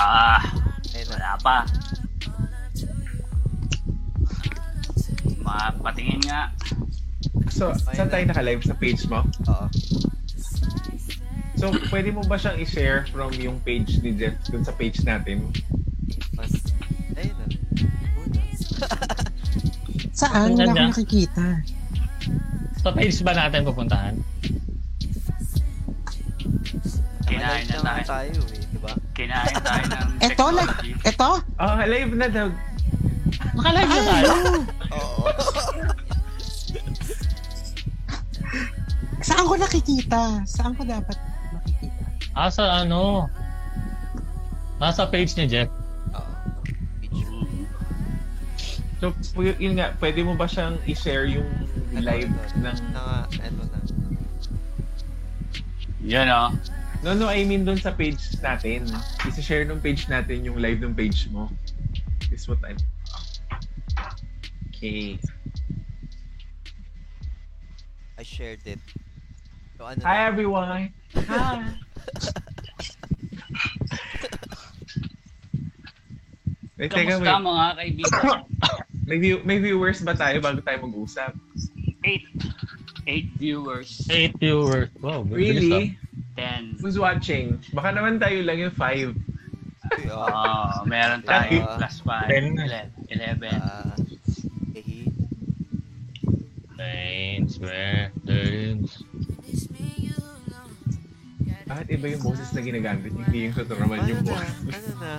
Ah, Ayun na. wala pa. Ma, patingin nga. So, saan tayo naka-live? Sa page mo? Oo. So, pwede mo ba siyang i-share from yung page ni Jeff dun sa page natin? Mas, ayun na. Saan? Wala akong nakikita. Sa page ba natin pupuntahan? Kinain na tayo. tayo eh? Kinain tayo ng Eto, like, eto? Ah, live na daw. Naka-live na tayo? Oo. Saan ko nakikita? Saan ko dapat makikita? Ah, sa ano? Nasa page ni Jeff. So, yun nga, pwede mo ba siyang i-share yung live ng... Na nga, eto na. Yun oh. No, no, I mean dun sa page natin. I-share ng page natin yung live ng page mo. Is what I'm... Okay. I shared it. So ano Hi na? everyone! Hi! Wait, teka, Kamusta mga kaibigan? may, view- may viewers ba tayo bago tayo mag-usap? Eight. Eight viewers. 8 viewers. Wow, bilis Really? Ten. Who's watching? Baka naman tayo lang yung five. Uy, oo. Oh, meron tayo plus five. Ten. ele- Eleven. Ah, eh, Thanks, man. Thanks. Bakit iba yung boses na ginagamit? Hindi yung naman ano yung na? boses. Ano na?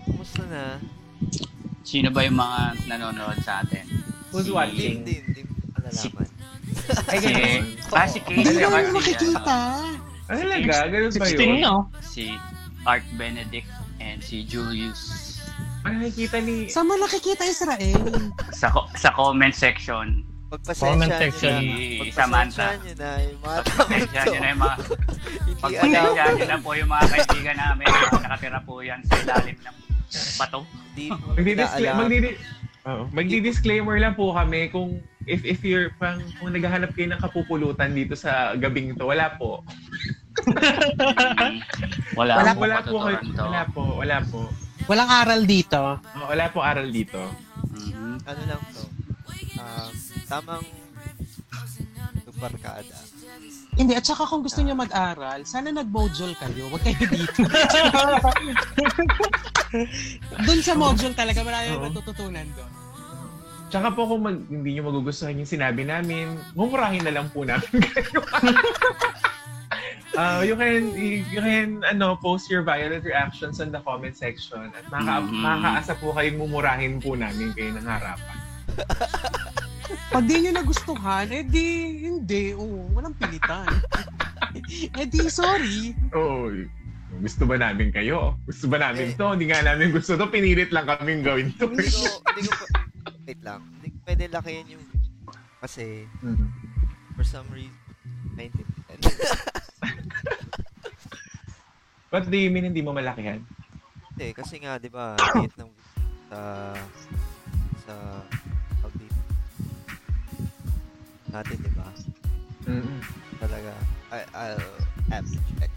Kumusta na? Sino ba yung mga nanonood sa atin? Who's Si- watching? Hindi, hindi, hindi ko malalaman. Ay, Si, ganun. ah, si Kate. Hindi si, makikita. Ah, talaga? Ganun ba 16 yun? no? ano, si Art Benedict and si Julius. Ano nakikita ni... Saan mo nakikita Israel? Sa ko- sa comment section. Comment Pagpasensya section. nyo na. Si Pagpasensya Samantha. nyo na. Yung mga Pagpasensya nyo na yung mga, Hindi alam. pagpasensya nyo na po yung mga kaibigan namin. Nakatira po yan sa ilalim ng bato. Hindi mo Magdi-discla- alam. magdi- oh, magdi-disclaimer lang po kami kung if if you're pang kung naghahanap kayo ng kapupulutan dito sa gabing to, wala po. Wala, Wala- po Wala po kayo. Wala po, wala po. Walang aral dito. Oh, wala po aral dito. Mhm. Ano lang to? Um, tamang barkada. Hindi, at saka kung gusto niyo mag-aral, sana nag-module kayo. Huwag kayo dito. doon sa module talaga, marami Oo. matututunan doon. Tsaka po kung mag, hindi nyo magugustuhan yung sinabi namin, mumurahin na lang po namin kayo. Uh, you can you can ano post your violent reactions on the comment section at maka, Mhm. makakaasa po kayong mumurahin po namin kayo ng harapan. Pag di nyo nagustuhan, eh di, hindi. Oo, walang pilitan. eh di, sorry. Oo. gusto ba namin kayo? Gusto ba namin to? Hindi nga namin gusto to. Pinilit lang kaming gawin to. Hindi ko, hindi ko, wait lang. Hindi ko pwede lakihin yung, kasi, Mhm. for some reason, naintindihan. What do you mean hindi mo malakihan? Hindi, kasi nga, di ba, liit ng sa, sa, dito, natin, di ba? Mm-mm. Talaga, I, I'll have to check.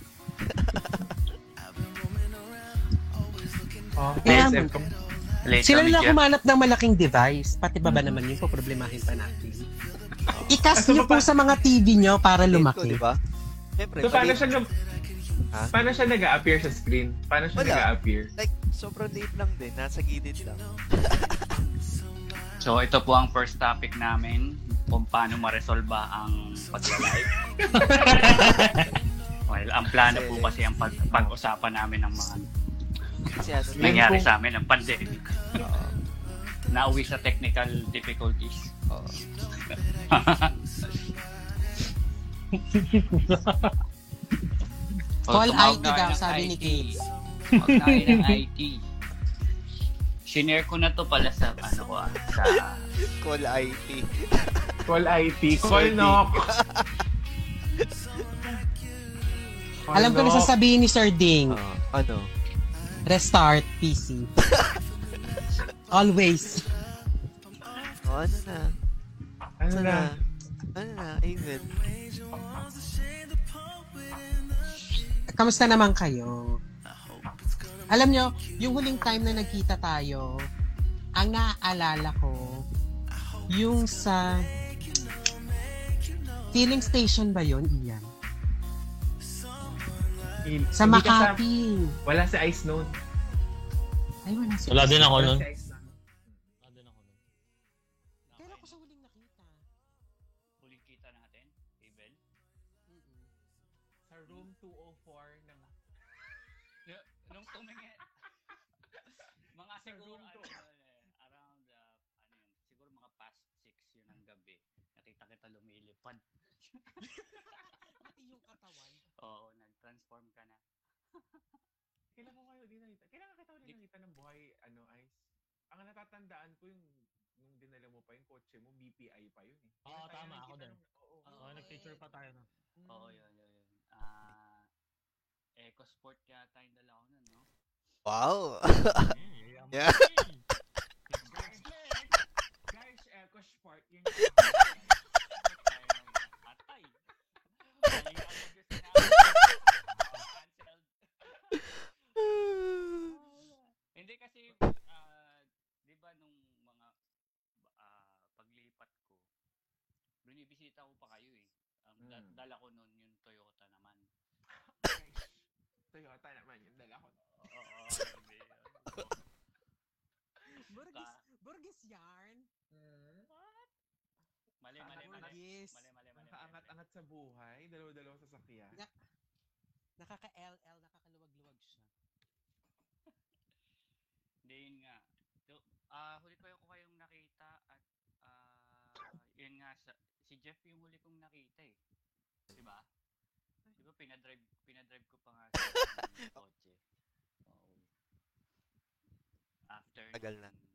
Oh, Kaya- ASF ko. Later, Sila na humanap ng malaking device. Pati ba ba naman yun? Poproblemahin pa natin. I-cast So, nyo po pa- sa mga TV nyo para Ko, lumaki. di ba? Siyempre, So, paano siya, nag- Ha? paano siya nag-a-appear sa screen? Paano siya Wala. nag-a-appear? like, sobrang liit lang din, nasa gilid lang. So ito po ang first topic namin kung paano ma-resolve ang pagla-live. well, ang plano po kasi ang pag- pag-usapan namin ng mga Yun nangyari sa amin ng pandemic. Oo. Nauwi sa technical difficulties. Oo. Call IT daw, sabi ni IT. Kate. Tumawag na kayo ng IT. Shinare ko na to pala sa ano ko ah, sa Call IT. Call IT. Call knock. Call Alam ko na sasabihin ni Sir Ding. Oo. ano? Restart PC. Always. Oh, ano na? Ano Ano na? Ano na? Amen. Kamusta naman kayo? Alam nyo, yung huling time na nagkita tayo, ang naaalala ko, yung sa filling station ba yon Ian? Sa Makati. wala si Ice Note. Ay, wala si Wala din ako nun. si natatandaan ko yung nung dinala mo pa yung kotse mo, BPI pa yun eh. Oo, tayo tama, ako din. Oo. Nag-picture pa tayo na. Mm. Oo, yun, yun, yun. Ah, EcoSport yata yung dala ko nun, no? Wow! Yeah. Guys, guys, Eco Sport, yun Atay. Namin. Cancelled. Hindi kasi, nung mga ah, paglipat ko, binibisita ko pa kayo eh. Ang da- Mm. dala ko nun yung Toyota naman. Toyota naman yung dala ko. Oo, hindi. Burgis, Ka- Burgis yarn. Mali, mali, mali. Burgis. Mali, mali, mali. Nakaangat-angat sa buhay, dalawa-dalawa sa sakyan. Na- Nakaka-LL, nakakaluwag-luwag siya. Hindi, yun nga. Ah huli ko yung kayong nakita at ah yun nga, sa, si Jeff yung huli kong nakita eh. Di ba? Di ba pinadrive, pinadrive ko pa nga sa kotse. Oo. After Tagal na. nun-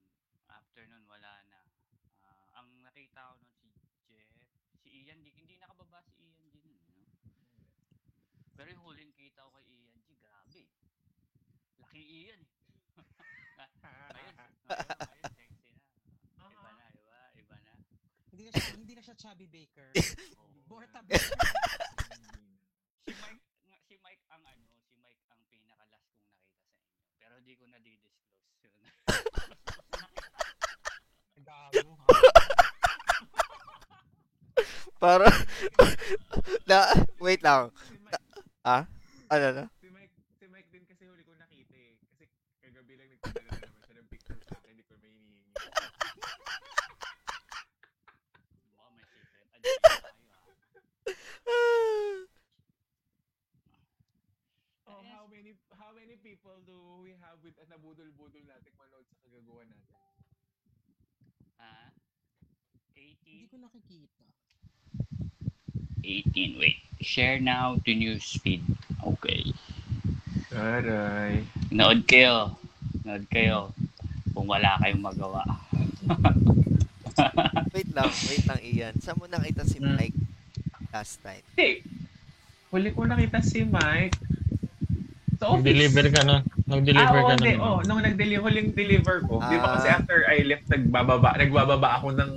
After nun, wala na. Ah, ang nakita ko nun si Jeff, si Ian, di, hindi nakababa si Ian G nun. No? Pero yung huling kita ko kay Ian G, grabe. Laki Ian eh. Ngayon, ngayon, ngayon, sexy na. Iba na, iba, iba na. Hindi na siya, hindi na siya chubby baker. Borta baker. si Mike, si Mike ang ano, si Mike ang pinakalas kong nakita sa inyo. Pero di ko na di-disclose yun. Gago. Para... na, wait lang. Ah? Ano na? si Mike, si Mike din kasi huli ko nakita eh. Kasi kagabi lang nagpadala na naman siya ng picture sa akin, hindi ko may hinihingi. Baka may secret. Adjust tayo ah. Oh, how many how many people do we have with at nabudol-budol natin manood sa kagagawa natin? Ha? Hindi 18? ko nakikita. 18, wait. Share now to newsfeed. Okay. Aray. Nood kayo. Nood kayo. Kung wala kayong magawa. Wait lang, wait lang, Ian. Saan mo nakita si Hmm. Mike last time? Hindi. Huli ko nakita si Mike sa office. Nag-deliver ka na. Nag-deliver ah, ka oo, na. Oh, nung nag-deliver, huling deliver ko. Di ba Ah. kasi after I left, nagbababa, nagbababa ako ng,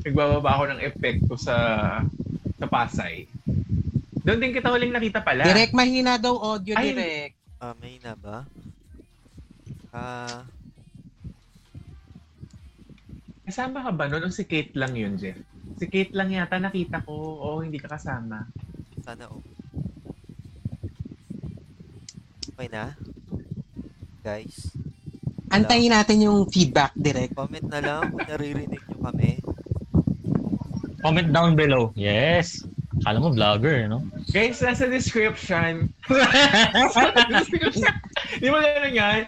nagbababa ako ng epekto sa, sa Pasay. Doon din kita huling nakita pala. Direct mahina daw audio, Ay. direct. Ah, may na ba? Ah, Kasama ka ba noon? O si Kate lang yun, Jeff? Si Kate lang yata nakita ko. Oo, hindi ka kasama. sana okay. Okay na? Guys, Antayin natin yung feedback, direct. comment na lang kung naririnig nyo kami. Comment down below. Yes. Kala mo vlogger, no? Guys, nasa description. Di mo gano'n yan?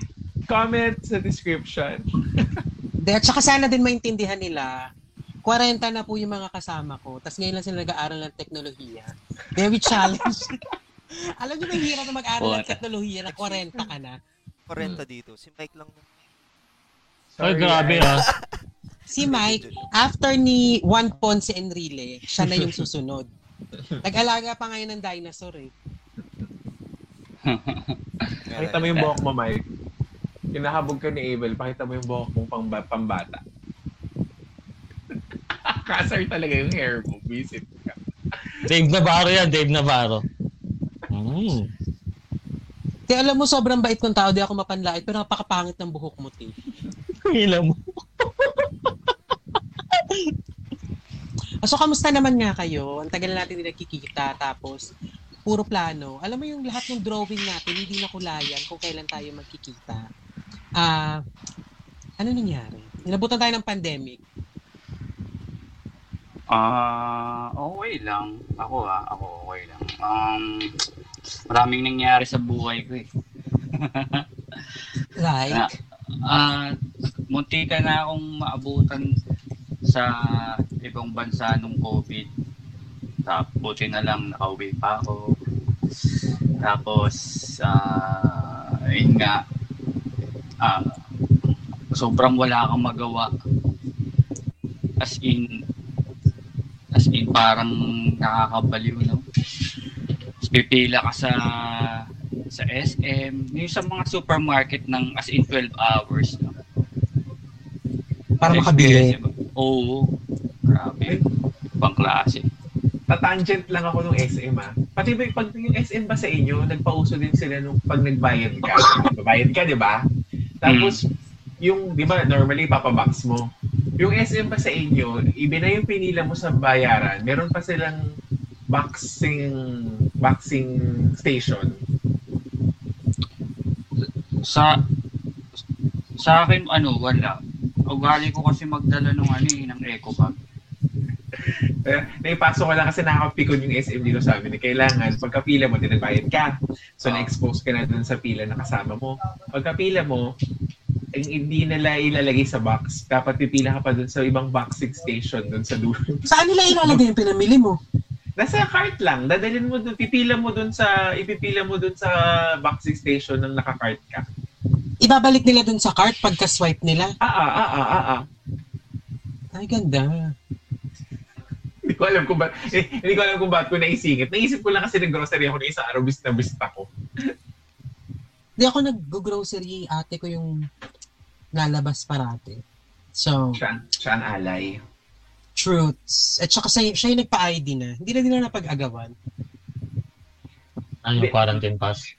Comment sa description. De, at saka sana din maintindihan nila, 40 na po yung mga kasama ko, tapos ngayon lang sila nag-aaral ng teknolohiya. Very challenge. Alam niyo, may hirap na mag-aaral ng teknolohiya na 40 ka na. 40 dito. Si Mike lang. Ay, grabe ah. Si Mike, after ni Juan Ponce Enrile, siya na yung susunod. Nag-alaga pa ngayon ng dinosaur eh. Pakita mo yung buhok mo, Mike. Kinahabog ka ni Abel, pakita mo yung buhok mong pang pambata. Kasar talaga yung hair mo. Visit ka. Dave Navarro yan, Dave Navarro. Mm. Di alam mo, sobrang bait kong tao, di ako mapanlait, pero napakapangit ng buhok mo, ti. Hila mo. Ah, So, kamusta naman nga kayo? Ang tagal na natin hindi nagkikita, tapos puro plano. Alam mo yung lahat ng drawing natin, hindi nakulayan kung kailan tayo magkikita. Ah, ano nangyari? Inabutan tayo ng pandemic. Ah, okay lang. Ako ah, ako okay lang. Um, maraming nangyari sa buhay ko eh. Like, Ah, munti ka na akong maabutan sa ibang bansa nung COVID. Tapos buti na lang nakauwi pa ako. Tapos ah, yun nga ah, sobrang wala kang magawa. As in as in parang nakakabaliw no. Tapos pipila ka sa sa SM, yung sa mga supermarket ng as in 12 hours. No? para makabili. Oo. Grabe. Pang klase. Tatangent lang ako nung SM ah. Pati ba pag yung SM ba sa inyo, nagpauso din sila nung pag nagbayad ka. Nagbayad ka, di ba? Tapos, yung, di ba, normally papabox mo. Yung SM ba sa inyo, iba na yung pinila mo sa bayaran, meron pa silang boxing boxing station. Sa sa akin ano wala. Ugali ko kasi magdala ng ano eh, ng eco bag. Eh, naipasok ko lang kasi nakakapikon yung SM dito sa amin. Eh, Kailangan, pagkapila mo, tinagbayad ka. So, Ah. na-expose ka na dun sa pila na kasama mo. Pagkapila mo, ang hindi nila ilalagay sa box. Dapat pipila ka pa dun sa ibang boxing station dun sa dulo. Saan nila ilalagay yung pinamili mo? Nasa cart lang. Dadalhin mo dun, pipila mo dun sa, ipipila mo dun sa boxing station nang naka-cart ka. Ibabalik nila dun sa cart pagka-swipe nila. Ah, ah, ah, ah, ah, ah. Ay, ganda. Ko alam kung ba, eh, hindi ko alam kung ba't ko naisingit. Naisip ko lang kasi nag-grocery ako ng isang araw, bis na bis ako. Hindi ako nag-grocery, ate ko yung lalabas parate. So, Siya, siya ang alay. truths. At saka siya, siya yung nagpa-ID na. Hindi na din na napag-agawan. Ano yung quarantine pass?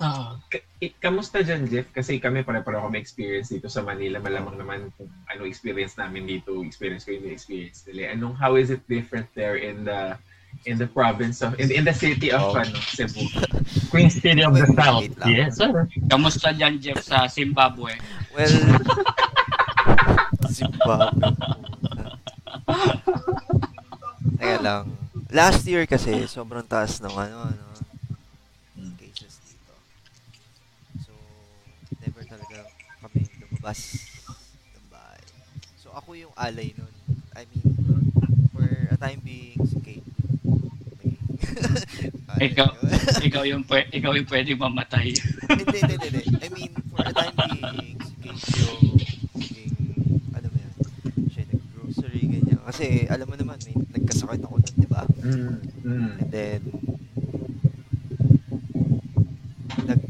Oo. Ka- eh, kamusta dyan, Jeff? Kasi kami pare-pareho kami experience dito sa Manila. Malamang naman kung ano experience namin dito, experience ko yung experience nila. Anong, how is it different there in the in the province of, in, in the city of Oh. ano, Cebu? Queen City of the South. Yes, sir. Kamusta dyan Jeff sa Zimbabwe? Well, Zimbabwe. Teka lang. Last year kasi, sobrang taas ng ano, ano, lumabas ng bahay. So, ako yung alay nun. I mean, for a time being, si Kate. Ikaw, yun. ikaw yung pwe- ikaw yung pwedeng mamatay. hindi, hindi, hindi. I mean, for a time being, si Kate yung naging, ano ba yan, siya yung nag-grocery, ganyan. Kasi, alam mo naman, may nagkasakit ako nun, di ba? Mm, mm. And then, nag,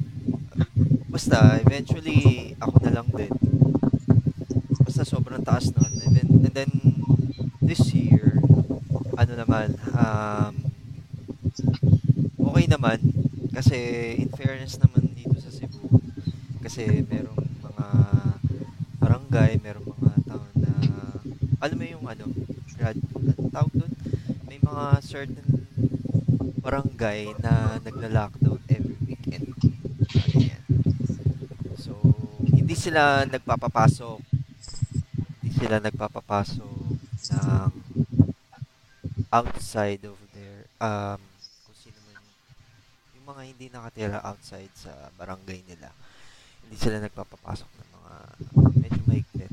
basta, eventually, ako na lang din. Basta sobrang taas nun. And then, and then this year, ano naman, um, okay naman. Kasi, in fairness naman dito sa Cebu, kasi merong mga barangay, merong mga town na, alam mo yung ano, grad, tawag doon? May mga certain barangay na nagla-lockdown every weekend. Ah, ganyan. So, hindi sila nagpapapasok. Hindi sila nagpapapasok ng outside of their um kung sino man yung, mga hindi nakatira outside sa barangay nila. Hindi sila nagpapapasok ng mga medyo maiklit.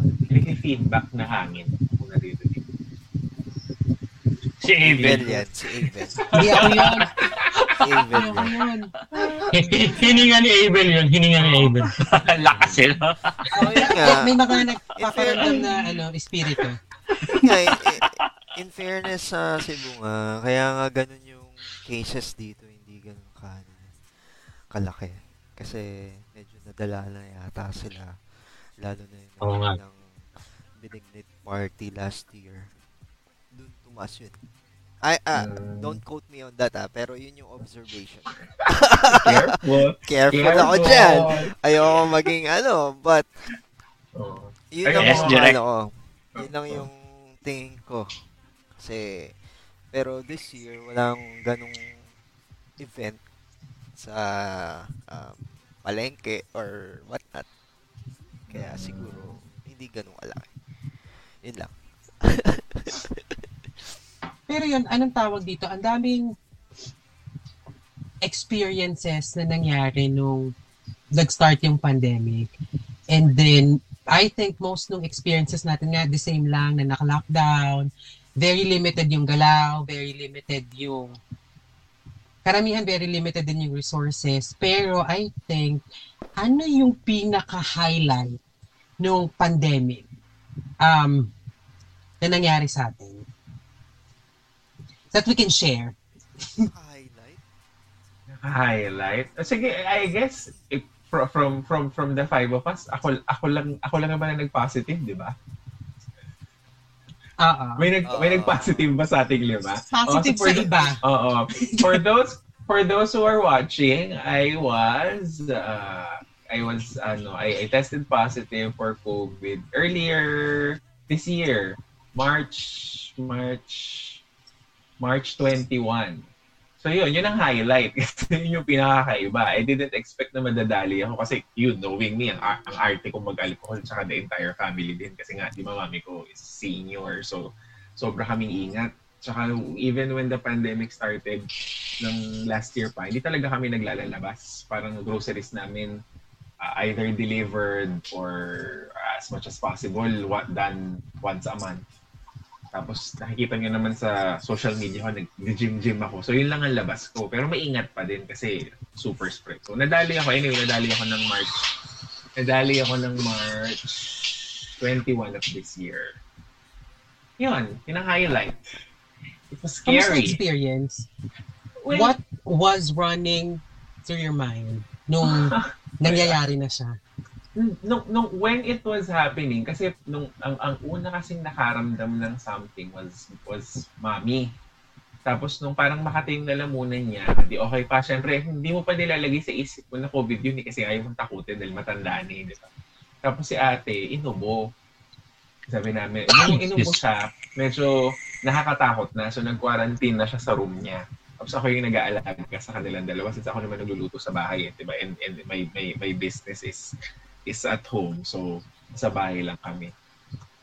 Ano, feedback na hangin. Kung naririnig. Si Abel yan, si Abel. Hindi ako yun. Si Abel yan. hininga ni Abel yun. Hininga ni Abel. Lakas yun nga. Eh, May mga nagpaparamdam na ano, espiritu. nga, in, in fairness sa Cebu nga, kaya nga ganun yung cases dito, hindi ganun ka, ano, kalaki. Kasi medyo nadala na yata sila. Lalo na yung nga. ng benignite party last year. Doon tumaas yun. I, ah, don't quote me on that ah, pero yun yung observation. Careful. Careful ako dyan. Ayoko maging ano, but Oh. yun Ay, lang yes, yung ano ko. Yun lang yung tingin ko. Kasi, pero this year, walang ganong event sa um, palengke or whatnot. Kaya siguro, hindi ganong kalaki. Yun lang. Pero yun, anong tawag dito? Ang daming experiences na nangyari nung nag-start yung pandemic. And then, I think most ng experiences natin nga the same lang na naka-lockdown. Very limited yung galaw, very limited yung karamihan very limited din yung resources. Pero I think, ano yung pinaka-highlight nung pandemic um, na nangyari sa atin? That we can share. Highlight? highlight. Ah, Sige, I guess if, fro- from from from the five of us, ako ako lang ako lang naman ang nag-positive, di ba? Oo. May nag may Ah. nag-positive ba sa ating lima? Positive Oh, so for sa iba. Oo. For those for those who are watching, I was uh, I was ano, I, I tested positive for COVID earlier this year, March March March 21. So yun, yun ang highlight. Kasi yun yung pinakakaiba. I didn't expect na madadali ako kasi yun, knowing me, ang, ang arte ko mag-alcohol tsaka the entire family din. Kasi nga, di ba mami ko is senior. So, sobra kaming ingat. Tsaka even when the pandemic started ng last year pa, hindi talaga kami naglalabas. Parang groceries namin uh, either delivered or as much as possible what done once a month. Tapos nakikita nyo naman sa social media ko, nag-gym-gym ako. So yun lang ang labas ko. Pero maingat pa din kasi super spread. So nadali ako, anyway, nadali ako ng March. Nadali ako ng March 21 of this year. Yun, yun ang highlight. It was Kamusta scary. experience? Well, What was running through your mind nung nangyayari na siya? Nung, nung when it was happening kasi nung ang, ang una kasing nakaramdam ng something was was mommy. Tapos nung parang makating na lamunan niya di okay pa. Syempre hindi mo pa nilalagay sa isip mo na COVID yun eh, kasi ayaw mong takutin dahil matanda na eh, di ba? tapos si ate inubo. Sabi namin nung inubo siya. Medyo nakakatakot na so nag-quarantine na siya sa room niya. Tapos ako yung nag-aalaga sa kanilang dalawa since ako naman nagluluto sa bahay, eh, 'di ba? And, and my, my, my business is is at home. So, sa bahay lang kami.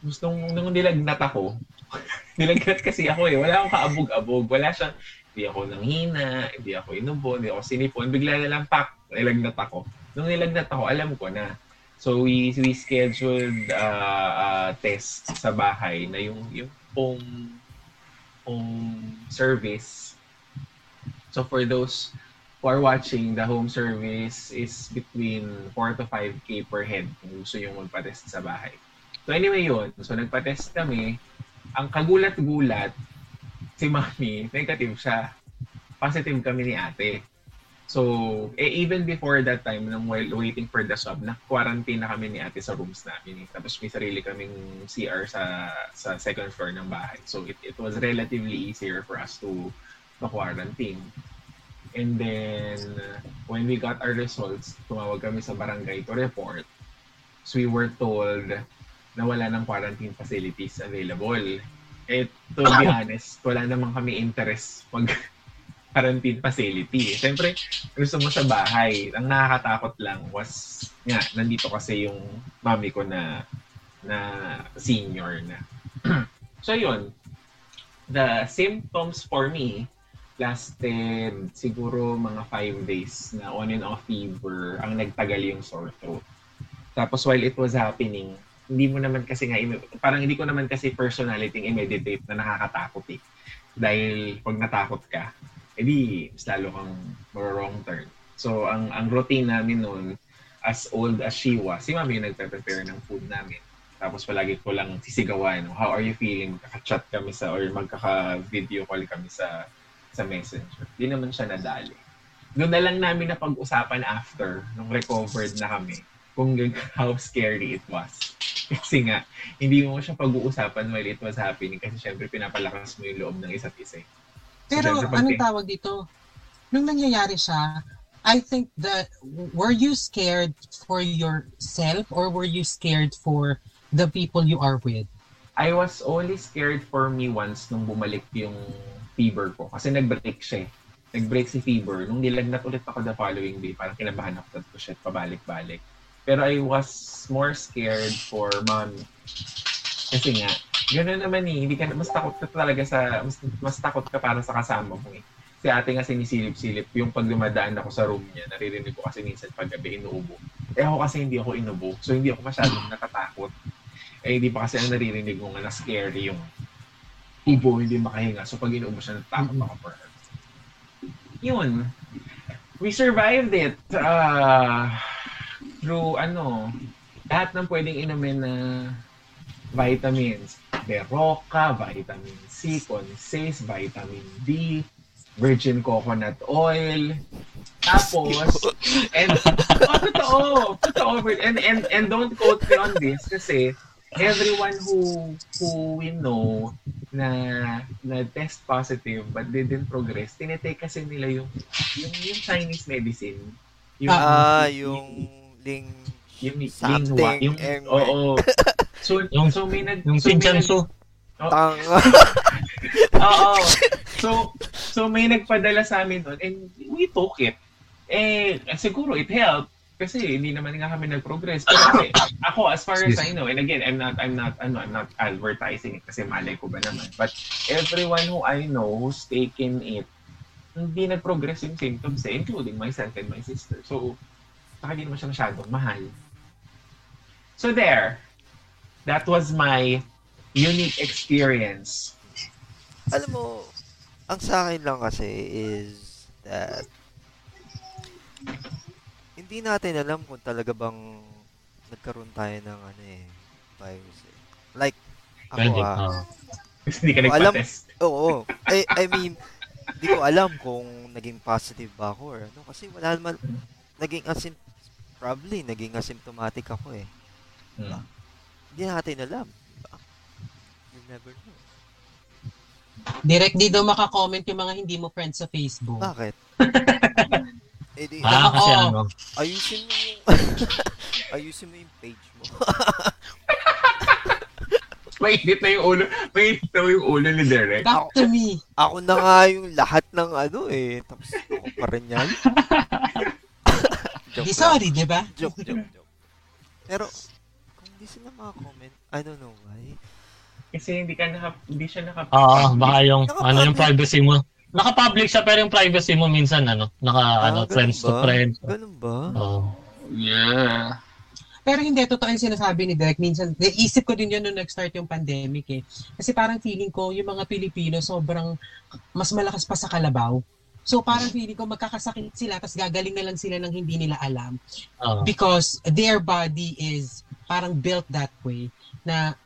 Tapos nung, nung nilagnat ako, nilagnat kasi ako eh. Wala akong kaabog-abog. Wala siyang, hindi ako nanghina, hindi ako inubo, hindi ako sinipon. Bigla na lang, pak, nilagnat ako. Nung nilagnat ako, alam ko na. So, we, we scheduled uh, uh, test sa bahay na yung, yung home, home service. So, for those who are watching, the home service is between 4 to 5K per head kung gusto yung magpa-test sa bahay. So anyway yun, so nagpa-test kami. Ang kagulat-gulat, si Mami, negative siya. Positive kami ni ate. So, eh, even before that time, nung while waiting for the swab, na-quarantine na kami ni ate sa rooms namin. Eh. Tapos may sarili kaming CR sa sa second floor ng bahay. So, it, it was relatively easier for us to ma-quarantine. And then, when we got our results, tumawag kami sa barangay to report. So, we were told na wala ng quarantine facilities available. Eh, to be honest, wala naman kami interest mag quarantine facility. Siyempre, gusto mo sa bahay. Ang nakakatakot lang was, nga, nandito kasi yung mami ko na na senior na. so, yun. The symptoms for me lasted siguro mga five days na on and off fever ang nagtagal yung sore throat. Tapos while it was happening, hindi mo naman kasi nga, parang hindi ko naman kasi personality i-meditate na nakakatakot eh. Dahil pag natakot ka, edi mas lalo kang wrong turn. So ang ang routine namin noon, as old as she was, si mami yung nagpe-prepare ng food namin. Tapos palagi ko lang sisigawan, how are you feeling? Kaka-chat kami sa, or magkaka-video call kami sa sa messenger. Di naman siya nadali. Doon na lang namin na pag-usapan after, nung recovered na kami, kung how scary it was. Kasi nga, hindi mo siya pag-uusapan while it was happening kasi syempre pinapalakas mo yung loob ng isa't isa. eh. Pero Siyempre, pag- anong tawag dito? Nung nangyayari siya, I think that were you scared for yourself or were you scared for the people you are with? I was only scared for me once nung bumalik yung fever ko. Kasi nag-break siya eh. Nag-break si fever. Nung nilagnat ulit ako the following day, parang kinabahan ako ko shit, pabalik-balik. Pero I was more scared for mommy. Kasi nga, gano'n naman eh. Hindi ka, mas takot ka talaga sa, mas, mas takot ka para sa kasama mo eh. Si ate nga sinisilip-silip, yung pag dumadaan ako sa room niya, naririnig ko kasi minsan pag gabi inuubo. Eh ako kasi hindi ako inubo, so hindi ako masyadong natatakot. Eh hindi pa kasi ang naririnig ko nga na scary yung ubo, hindi makahinga. So pag inuubo siya, natakot ako for her. Yun. We survived it. Uh, through ano, lahat ng pwedeng inumin na vitamins. Beroka, vitamin C, Consace, vitamin D, virgin coconut oil. Tapos, and, oh, totoo, totoo. And, and, and don't quote me on this kasi everyone who who we know na na test positive but didn't progress, tinetake kasi nila yung yung, yung Chinese medicine. Yung, Ah, yung ling... yung, yung, something, yung, oo. So, Yung- so may nag, Yung so may nag- Pinchansu. Tang... Oo. So, so may nagpadala sa amin doon and we took it. Eh, siguro it helped kasi hindi naman nga kami nag-progress. Pero kasi ako, as far as I know, and again, I'm not, I'm not, ano, I'm not advertising it kasi malay ko ba naman. But everyone who I know who's taken it, hindi nag-progress yung symptoms eh, including myself and my sister. So, saka hindi naman siya masyadong mahal. So there, that was my unique experience. Alam mo, ang sa akin lang kasi is that hindi natin alam kung talaga bang nagkaroon tayo ng ano eh, virus eh. Like, ako Pwede. ah, hindi ka Alam- nagpa-test. oo. I, I mean, hindi ko alam kung naging positive ba ako or ano. Kasi wala naman, naging asim, probably, naging asymptomatic ako eh. Hmm. Hindi natin alam. Diba? You never know. Direct di daw makakomment yung mga hindi mo friends sa Facebook. Bakit? eh di, Ah, kasi Oo. ano. ayusin mo yung, ayusin mo yung page mo. Mainit na yung ulo. Mainit na yung ulo ni Derek. Back to me. Ako na nga yung lahat ng ano eh. Tapos ako pa rin yan. joke Di sorry, di ba? Joke, joke, joke. Pero, kung hindi sila makakomment, I don't know why. Kasi hindi ka naka, hindi siya naka... Oo, baka yung, ano yung privacy mo. Naka-public siya, pero yung privacy mo minsan, ano, naka, ano, Ah, ganun friends to ba? friends. Ganun ba? Oo. Yeah. Pero hindi, totoo yung sinasabi ni Derek. Minsan, naisip ko din yun nung nag-start yung pandemic eh. Kasi parang feeling ko, yung mga Pilipino, sobrang mas malakas pa sa kalabaw. So parang feeling ko magkakasakit sila, tapos gagaling na lang sila ng hindi nila alam. Oo. Because their body is parang built that way na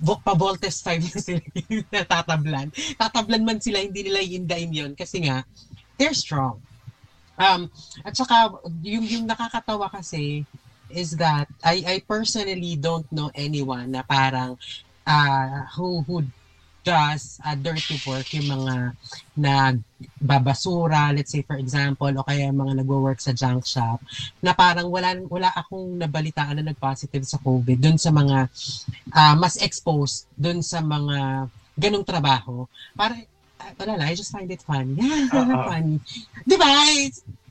pa-voltes 5 na sila natatablan. Tatablan man sila, hindi nila iindain yun kasi nga, they're strong. Um, at saka, yung, yung nakakatawa kasi is that I, I personally don't know anyone na parang uh, who, who does uh, dirty work, yung mga nagbabasura, let's say for example, o kaya mga nagwo-work sa junk shop, na parang wala, wala akong nabalitaan na nag-positive sa COVID dun sa mga ah, mas exposed dun sa mga ganong trabaho. Para, ah, wala lang, I just find it funny. Yeah, Ah, ah. funny. Di ba?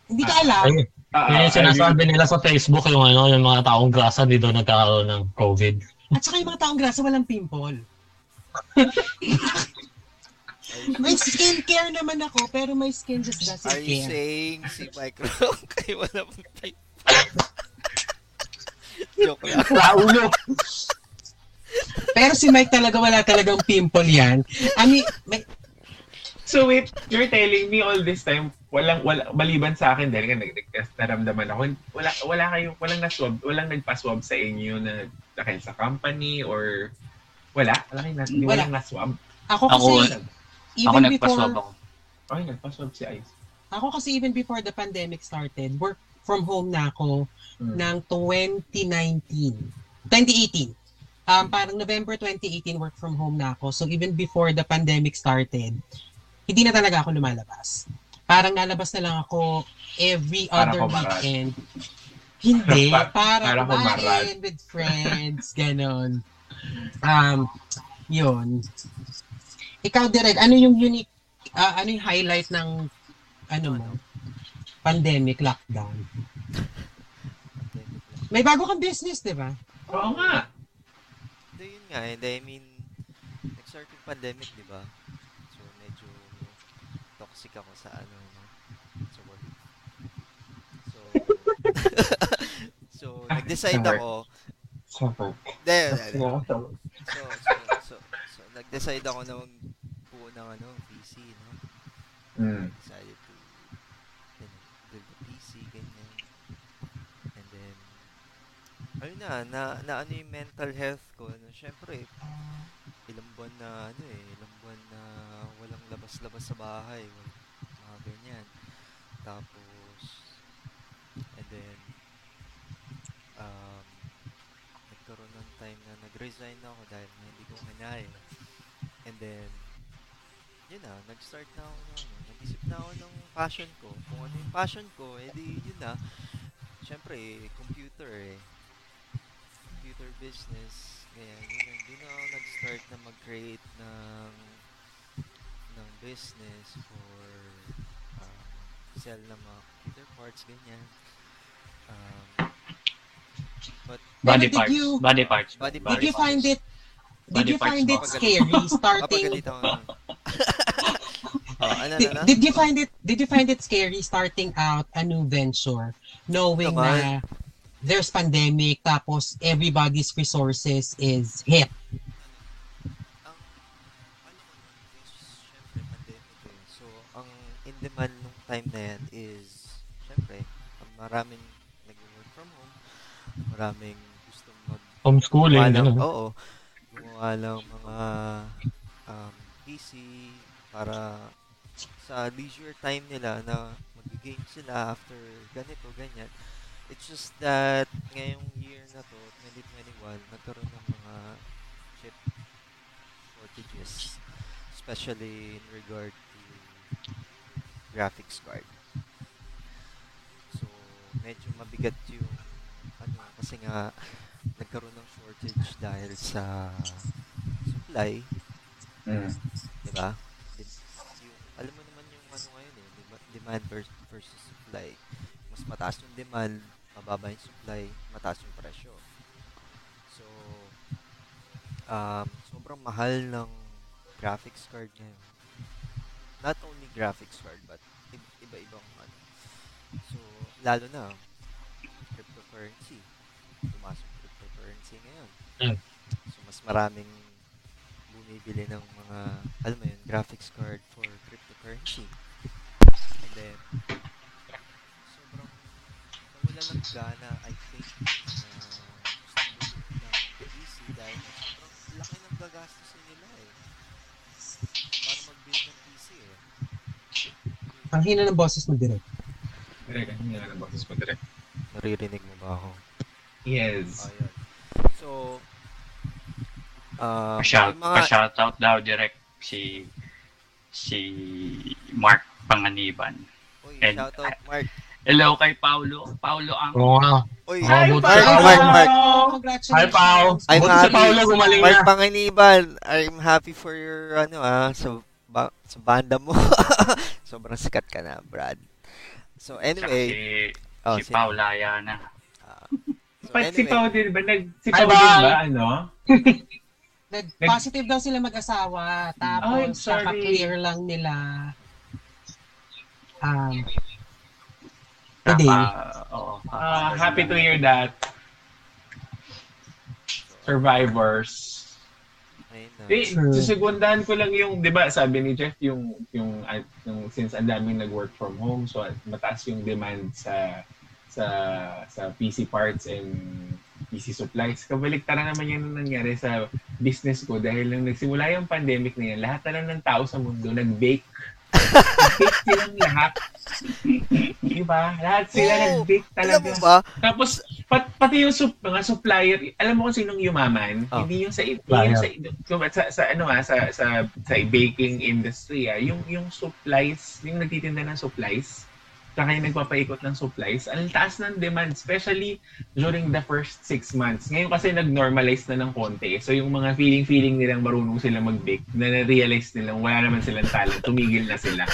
Hindi ka alam. Yung ah, sinasabi nila sa Facebook, yung ano, yung mga taong grasa dito nagkakaroon ng COVID. At saka yung mga taong grasa walang pimple. may skincare naman ako, pero my skin just doesn't Are you care. saying si Mike Long kay wala pang type? Joke lang. Raulo. Pero si Mike talaga wala talagang pimple yan. I mean, may, So wait, you're telling me all this time, walang, wala, maliban sa akin dahil nga nag-test, naramdaman ako, wala, wala kayo, walang na-swab, walang nagpa-swab sa inyo na dahil sa company or wala? Wala kayo na, hindi Wala. walang na-swab? ako Ako, kasi, Ako even before, nagpaswab ako. Ay, nagpa-swab si Ice. ako kasi even before the pandemic started, work from home na ako Hmm. ng 2019. 2018. Um, parang November 2018, work from home na ako. So even before the pandemic started, hindi na talaga ako lumalabas. Parang nalabas na lang ako every Para other weekend. Hindi, Pa- para, para kumain with friends, ganon. Um, yun. Ikaw, Direk, ano yung unique, ah, ano yung highlight ng, ano mo, pandemic lockdown? May bago kang business, di ba? Oo nga. Hindi, yun nga. Hindi, I mean, nag-start yung pandemic, di ba? So, medyo toxic ako sa ano, no? sa work. So, so, nag-decide ako, Super. hindi, hindi, so, so, so, so, nag-decide ako na magbuo ng ano, PC, no? Mm. decided to you know, build a PC, ganyan. And then, ayun na, na, na ano yung mental health ko. Ano, Siyempre, ilang buwan na, ano eh, ilang buwan na walang labas-labas sa bahay. Mga ganyan. Tapos, and then, um, nagkaroon ng time na nag-resign ako dahil hindi ko kinaya. And then, yun na, nag-start na ako ng ano, nag-isip na ako ng passion ko. Kung ano yung passion ko, edi yun na. Siyempre, eh, computer eh. Computer business. Kaya yun na, doon ako nag-start na mag-create ng ng business for um, sell ng mga computer parts, ganyan. Um, but Body Pero did parts. you- Body parts. Body Did you find it, did Body you find it parts. scary starting, Papagalitan ko na. oh, ano, did, ano, ano? did you find it, did you find it scary starting out a new venture, knowing na Naman. there's pandemic, tapos everybody's resources is hit? ang ano ko nun is syempre pandemic eh. So, ang in demand nung time na yan is syempre, ang maraming nag-work from home, maraming gustong mag Homeschooling. Ano? oo, gumawa ng mga um, PC para sa leisure time nila na mag-game sila after ganito, ganyan. It's just that ngayong year na to, 2021, nagkaroon ng mga chip shortages, especially in regard to graphics card. So, medyo mabigat yung ano, kasi nga nagkaroon ng shortage dahil sa supply, Mm. di ba? Yung, alam mo naman yung ano ngayon eh, demand vers- versus supply. Mas mataas yung demand, mababa yung supply, mataas yung presyo. So, um, sobrang mahal ng graphics card ngayon. Not only graphics card, but iba-ibang ano. So, lalo na, cryptocurrency. Pumasok yung cryptocurrency ngayon. Mm. So, mas maraming bumibili ng mga, alam mo yun, graphics card for cryptocurrency. And then, sobrang nawala ng gana, I think, na gusto ng PC dahil sobrang laki ng gagastusin nila eh. Para mag-build ng PC eh. Ang hina ng boses mo, Direk. Direk, ano nga ng boses mo, Direk? Naririnig mo ba ako? Yes. Ayun. So, um, Pa-shout, pa-shoutout daw direct si si Mark Panganiban. Uy, and- shoutout Mark. Hello kay Paulo. Paulo ang Oo nga. Uy, Hi, Mark, Mark, Mark, Mark, Mark. Congratulations. Hi, Pao. I'm Buti si happy. Paolo gumaling Mark na. Panganiban, I'm happy for your, ano ah, sa, ba, sa banda mo. Sobrang sikat ka na, Brad. So, anyway. si, oh, si sino? Paulaya na. Ah, so, Pag si anyway. Pao din ba? Nag, si Pao din ba, ano? Nag-positive daw sila mag-asawa. Tapos, sorry. kaka-clear lang nila. Um, today. Oo, Ah, kaka- happy to hear that. Survivors. Eh, susegundahan ko lang yung, di ba, sabi ni Jeff, yung, yung, ah, yung since ang daming nag-work from home, so mataas yung demand sa sa sa PC parts and PC supplies. Kabaliktaran naman yan ang nangyari sa business ko dahil nung nagsimula yung pandemic na yan, lahat na lang ng tao sa mundo nag-bake. Nag-bake silang lahat. diba? Lahat sila Oo, nag-bake Alam mo talaga. ba? Tapos, pat, pati yung sup, mga supplier, alam mo kung sinong yumaman? Oh. Hindi yung sa, hindi yung sa, sa, sa, ano ah, sa, sa, sa baking industry ah, yung, yung supplies, yung nagtitinda ng supplies, saka yung nagpapaikot ng supplies, ang taas ng demand, especially during the first six months. Ngayon kasi nag-normalize na ng konti. So yung mga feeling-feeling nilang marunong sila mag-bake, na na-realize nilang wala naman silang talent, tumigil na sila.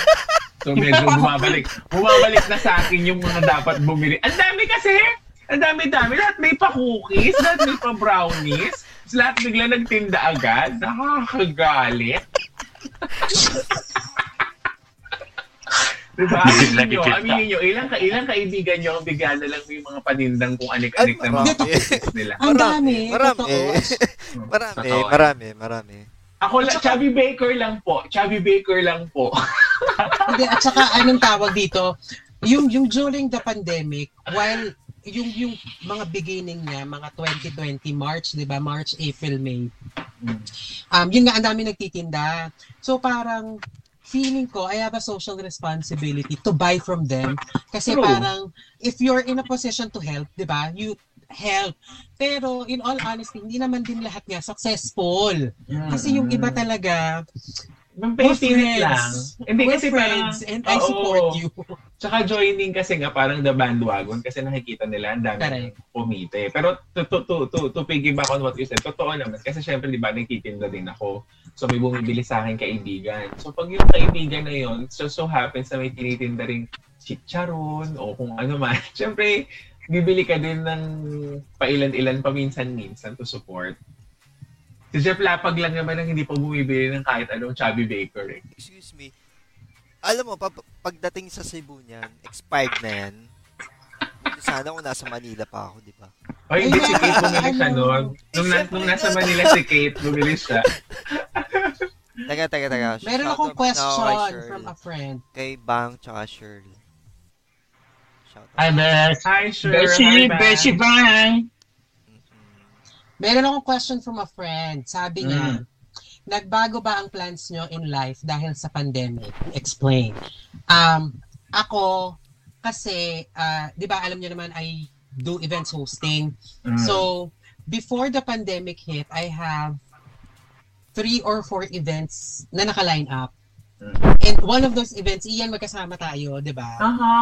So medyo bumabalik. Bumabalik na sa akin yung mga dapat bumili. Ang dami kasi! Ang dami-dami. Lahat may pa-cookies, lahat may pa-brownies. Lahat bigla nagtinda agad. Nakakagalit. Diba? Aminin nyo, aminin nyo, ilang, ka, ilang kaibigan nyo ang bigla na lang may mga panindang kung anik-anik na mga packets nila. Ang dami. Marami. totoo. Marami, marami, marami. Ako lang, Chubby Baker lang po. Chubby Baker lang po. Hindi, at saka anong tawag dito, yung yung during the pandemic, while yung yung mga beginning niya, mga 2020 March, 'di ba? March, April, May. Um, yun nga ang dami nagtitinda. So parang feeling ko I have a social responsibility to buy from them kasi True. parang if you're in a position to help, 'di ba? You help. Pero in all honesty, hindi naman din lahat nga successful. Kasi yung iba talaga, Ng we're pilit lang. Hindi We're kasi friends parang, and I support Oo. you. Tsaka joining kasi nga parang the bandwagon kasi nakikita nila ang dami nang pumite. Pero to, to, to, to, to piggyback on what you said, totoo naman. Kasi syempre, di ba, nagtitinda din ako. So may bumibili sa akin kaibigan. So pag yung kaibigan na yun, so, so happens na may tinitinda rin chicharon o kung ano man. Syempre, bibili ka din ng pailan-ilan paminsan-minsan to support. Si Jeff Lapag lang naman ang hindi pa bumibili ng kahit anong chubby baker eh. Excuse me. Alam mo, pag, pagdating sa Cebu niyan, expired na yan. Sana kung nasa Manila pa ako, di ba? O hindi si Kate bumili siya noon. Nung, na, nung nasa Manila si Kate, bumili siya. Teka, teka, teka. Meron Shout akong out kay question Shirl. from a friend. Kay Bang tsaka Shirley. Shout out. Hi, Bes. Hi, sure. Beshi. Beshi Bang. Meron akong question from a friend. Sabi niya, Mm. nagbago ba ang plans nyo in life dahil sa pandemic? Explain. Um, ako, kasi, ah, di ba alam niyo naman, I do events hosting. Mm. So, before the pandemic hit, I have three or four events na naka-line up. Mm. And one of those events, iyan magkasama tayo, di ba? Aha.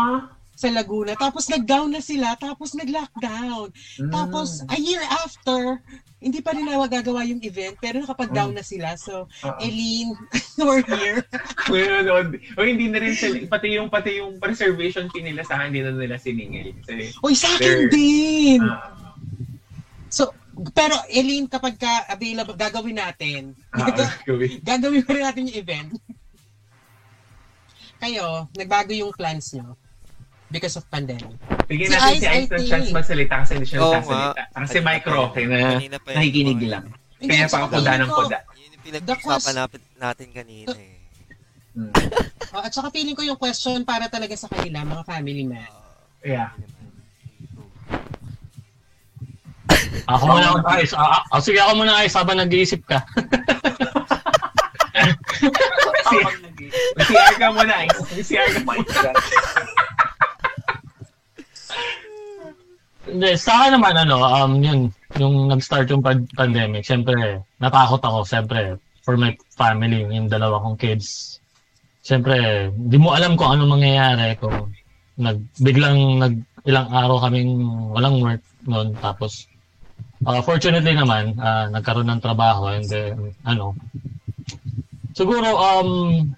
Sa Laguna. Tapos nag-down na sila, tapos nag-lockdown. Mm. Tapos, a year after, hindi pa rin na magagawa yung event, pero nakapag-down na sila. So, Oo. Eileen, we're here. Ngayon, o, o hindi na rin sila, pati yung, pati yung reservation fee nila sa akin, hindi na nila siningil. Kasi, Uy, sa akin din! ah, So, pero Eileen, kapag ka available, gagawin natin. ah, Gaga- gawin. gagawin pa rin natin yung event. Kayo, nagbago yung plans nyo because of pandemic. Bigyan Si natin Ice, si Ice ng chance magsalita kasi hindi siya Oo nagsasalita. nga. Kasi Mike Roque na nakikinig lang. Kaya pa ako ng poda. Yun yung pinag-usapan natin, kanina eh. Hmm. Oh, at saka feeling ko yung question para talaga sa kanila, mga family men. Yeah. Ako muna ako, Ice. Ah, ah, sige, ako muna, Ice, habang nag-iisip ka. CR ka muna, Ice. CR ka muna. Hindi, sa akin naman, ano, um, yun, yung nag-start yung pand- pandemic, siyempre, natakot ako, siyempre, for my family, yung dalawa kong kids. Siyempre, di mo alam kung ano mangyayari kung nag, biglang nag, ilang araw kaming walang work noon, tapos, uh, fortunately naman, uh, nagkaroon ng trabaho, and then, ano, siguro, um,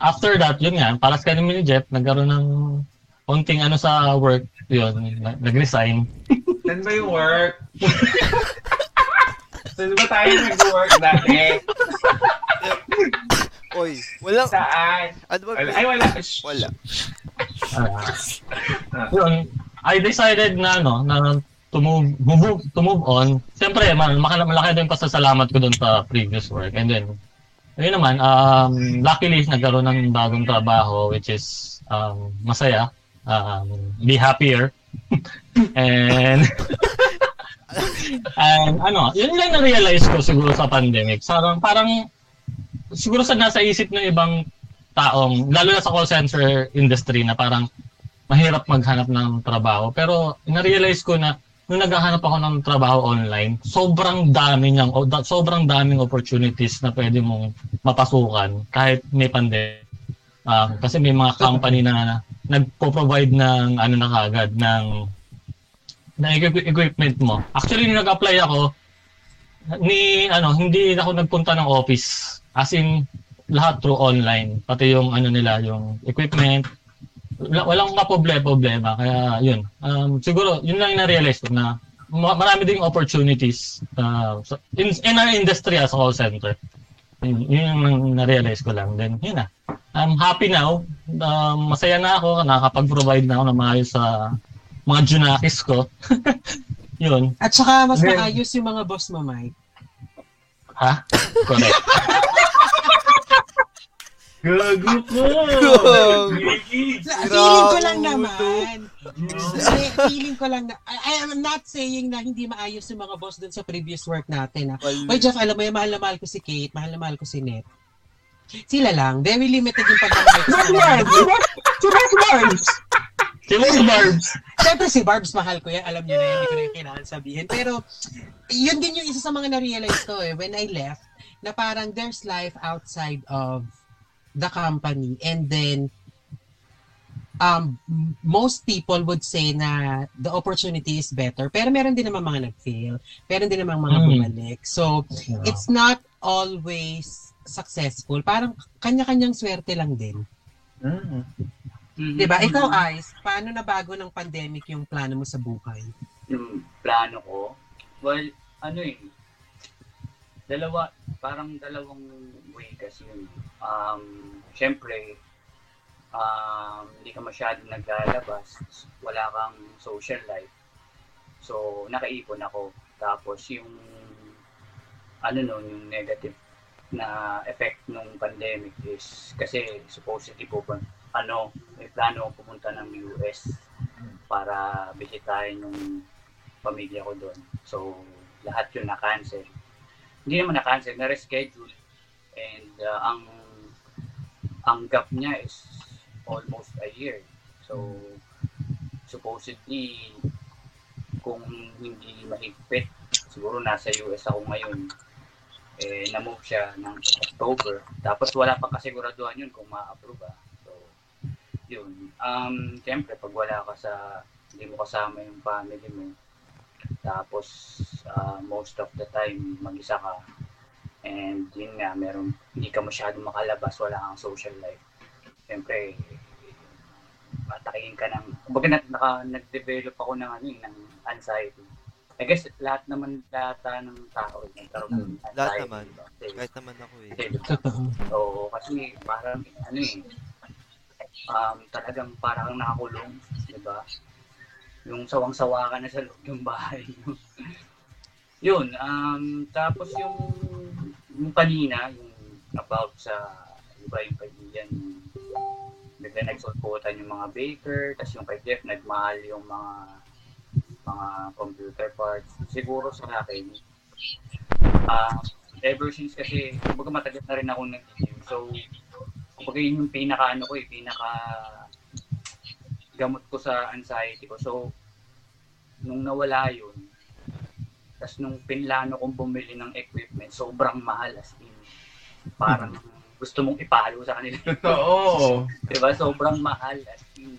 after that, yun nga, palas ka ni Jeff, nagkaroon ng konting ano sa work, yun, nag- nag-resign. Saan ba yung work? Saan ba tayo nag-work dati? Oy, wala. Saan? Ano ba? Wala. Ay, wala. Wala. Ah, yun, I decided na ano, na to move, move, to move on. Siyempre, man, malaki din pasasalamat ko dun sa previous work. And then, yun naman, um, luckily, nagkaroon ng bagong trabaho, which is um, masaya. Um, be happier. and, and ano, yun lang na-realize ko siguro sa pandemic. Parang, parang, siguro sa nasa isip ng ibang taong, lalo na sa call center industry na parang mahirap maghanap ng trabaho. Pero na-realize ko na nung naghahanap ako ng trabaho online, sobrang dami niyang, sobrang daming opportunities na pwede mong mapasukan kahit may pandemic. Ah, kasi may mga company na nagpo-provide ng ano na kagad ng ng equip- equipment mo. Actually, nung nag-apply ako, ni ano, hindi ako nagpunta ng office. As in, lahat through online. Pati yung ano nila, yung equipment. Wala, walang maproblema. Kaya yun. Um, siguro, yun lang na-realize ko na ma- marami ding opportunities uh, in, in our industry as a call center. Yun, yun yung na-realize ko lang. Then, yun na. I'm happy now. Um, masaya na ako. Nakakapag-provide na ako ng maayos sa mga junakis ko. yun. At saka mas Then- maayos yung mga boss mo, Mike. Ha? Correct. Gago ko! Feeling ko lang naman. Feeling ko lang na, I, I am not saying na hindi maayos yung mga boss dun sa previous work natin. Ha. Wal- Oy, Jeff, alam mo yung mahal na mahal ko si Kate, mahal na mahal ko si Net. Sila lang. Very limited yung Boss sa Barbs! Si Boss Barbs! Si Boss Barbs. Siyempre si Barbs, mahal ko yan. Alam niyo na yan, hindi ko na yung kailangan sabihin. Pero, yun din yung isa sa mga na-realize ko eh, when I left, na parang there's life outside of the company. And then, um, most people would say na the opportunity is better. Pero meron din naman mga nag-fail. Meron din naman mga Mm. bumalik. So, it's not always successful. Parang kanya-kanyang swerte lang din. Mm. Mhm. Diba? Ikaw, Ice, paano na bago ng pandemic yung plano mo sa buhay? yung plano ko, well, ano eh, dalawa, parang dalawang way kasi yun. Um, Siyempre, um, hindi ka masyadong naglalabas, wala kang social life. So, nakaipon ako. Tapos yung, ano nun, yung negative na effect ng pandemic is, kasi supposedly po, ano, may plano akong pumunta ng US para bisitahin yung pamilya ko doon. So, lahat yun na-cancel. Hindi naman na-cancel, na-reschedule. And uh, ang ang gap niya is almost a year. So, supposedly, kung hindi mahigpit, siguro nasa US ako ngayon, eh, na-move siya ng October. Tapos wala pang kasiguraduhan yun kung ma-approve ah. So, yun. Um, Siyempre, pag wala ka sa, hindi mo kasama yung family mo, tapos uh, most of the time mag-isa ka, and yun nga, meron, hindi ka masyadong makalabas, wala kang social life. Siyempre, matakiin ka ng, kumbaga na, naka, nag-develop ako ng ano eh, ng anxiety. I guess lahat naman data ng tao eh, nagkaroon ng Hmm, anxiety. lahat naman. diba? Kasi- Kahit naman ako eh. kasi? Totoo. Oo, kasi parang ano eh, um, talagang parang nakakulong, di ba? Yung sawang-sawa ka na sa loob ng bahay. Yun, um, tapos yung, yung kanina, yung about sa, iba yung kaibigan, bigla nagsulputan yung mga baker, tapos yung kay Jeff, nagmahal yung mga mga computer parts. Siguro sa akin, ah ever since kasi, kumbaga matagal na rin ako nag-gym. So, kumbaga yun yung pinaka ano ko eh, pinaka gamot ko sa anxiety ko. So, nung nawala yun, tapos nung pinlano kong bumili ng equipment, sobrang mahal as in. Parang gusto mong ipalo sa kanila. Totoo. diba? Sobrang mahal as in.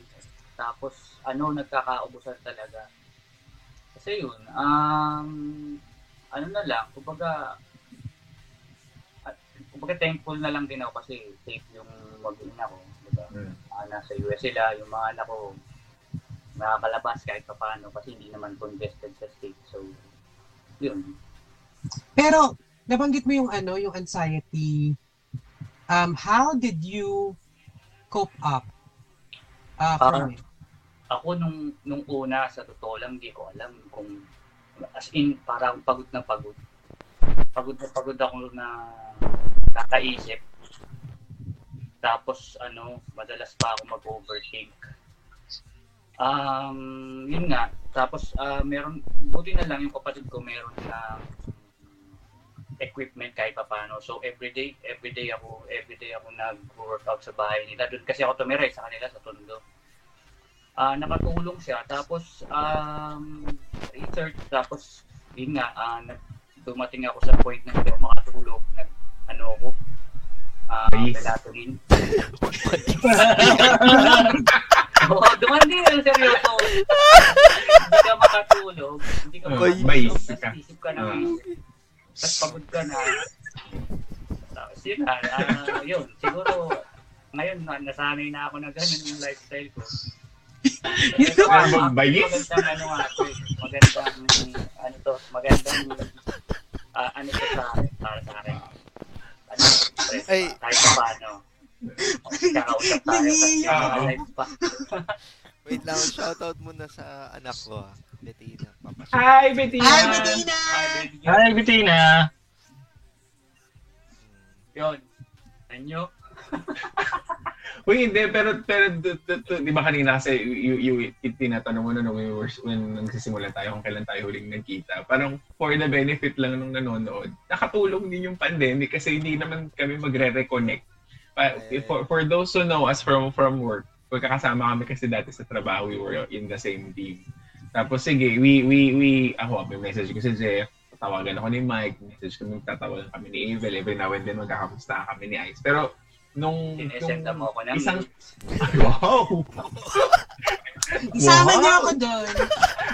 Tapos, ano, nagkakaubusan talaga. Kasi yun, um, ano na lang, kumbaga, at, kumbaga thankful na lang din ako kasi safe yung mag-ina ko, diba? Mm. Ah, nasa US sila, yung mga anak ko, nakakalabas kahit pa paano kasi hindi naman congested sa state. So, yun. Pero, nabanggit mo yung ano, yung anxiety. Um, how did you cope up uh, from Ah, it? Ako nung, nung una, sa totoo lang, di ko alam kung, as in, parang pagod na pagod. Pagod na pagod ako na kakaisip. Tapos, ano, madalas pa ako mag-overthink. Um, yun nga. Tapos, ah, meron, buti na lang yung kapatid ko, meron na equipment kahit pa paano. So everyday, everyday ako, everyday ako nag-workout sa bahay nila. Doon kasi ako tumira sa kanila sa Tondo. Ah, nakatulong siya. Tapos um, research tapos yun nga ah, nag, dumating ako sa point na hindi ako makatulog. Nag, ano ako, ah, Base. melatonin. Oo, dumating ang seryoso. hindi ka makatulog, hindi ka Bay. makatulog, ka. isip ka na, Ah. Tapos pagod ka na. Tapos yun na, ah, yun, siguro, ngayon na, nasanay na ako na ganun yung lifestyle ko. Ito, Ah, ah, bayis? Magandang ano nga eh. Magandang, ano to, magandang, ah, ano to sa akin, para sa akin. Ano, stress Ay. kahit pa paano. Kakausap tayo kasi Oo. live pa. Wait lang, shoutout muna sa anak ko ah. Bettina. Hi, Bettina! Hi, Medina! Ay, baby, yun. Hi, Bettina! Yun. Anyo. Uy, hindi, pero, pero d- d- d- di ba kanina kasi you, you, you tinatanong mo na nung we were, when nagsisimula tayo kung kailan tayo huling nagkita. Parang for the benefit lang nung nanonood, nakatulong din yung pandemic kasi hindi naman kami magre-reconnect. For, for those who know us from from work, magkakasama kami kasi dati sa trabaho, we were in the same team. Tapos sige, we, we, we, ako, may message ko si Jeff, tatawagan ako ni Mike, message kami, tatawagan kami ni Evel, every now and then magkakamusta kami ni Ice. Pero, nung, Sinesenda mo ako ng isang, wow! Isama Wow! niyo ako doon.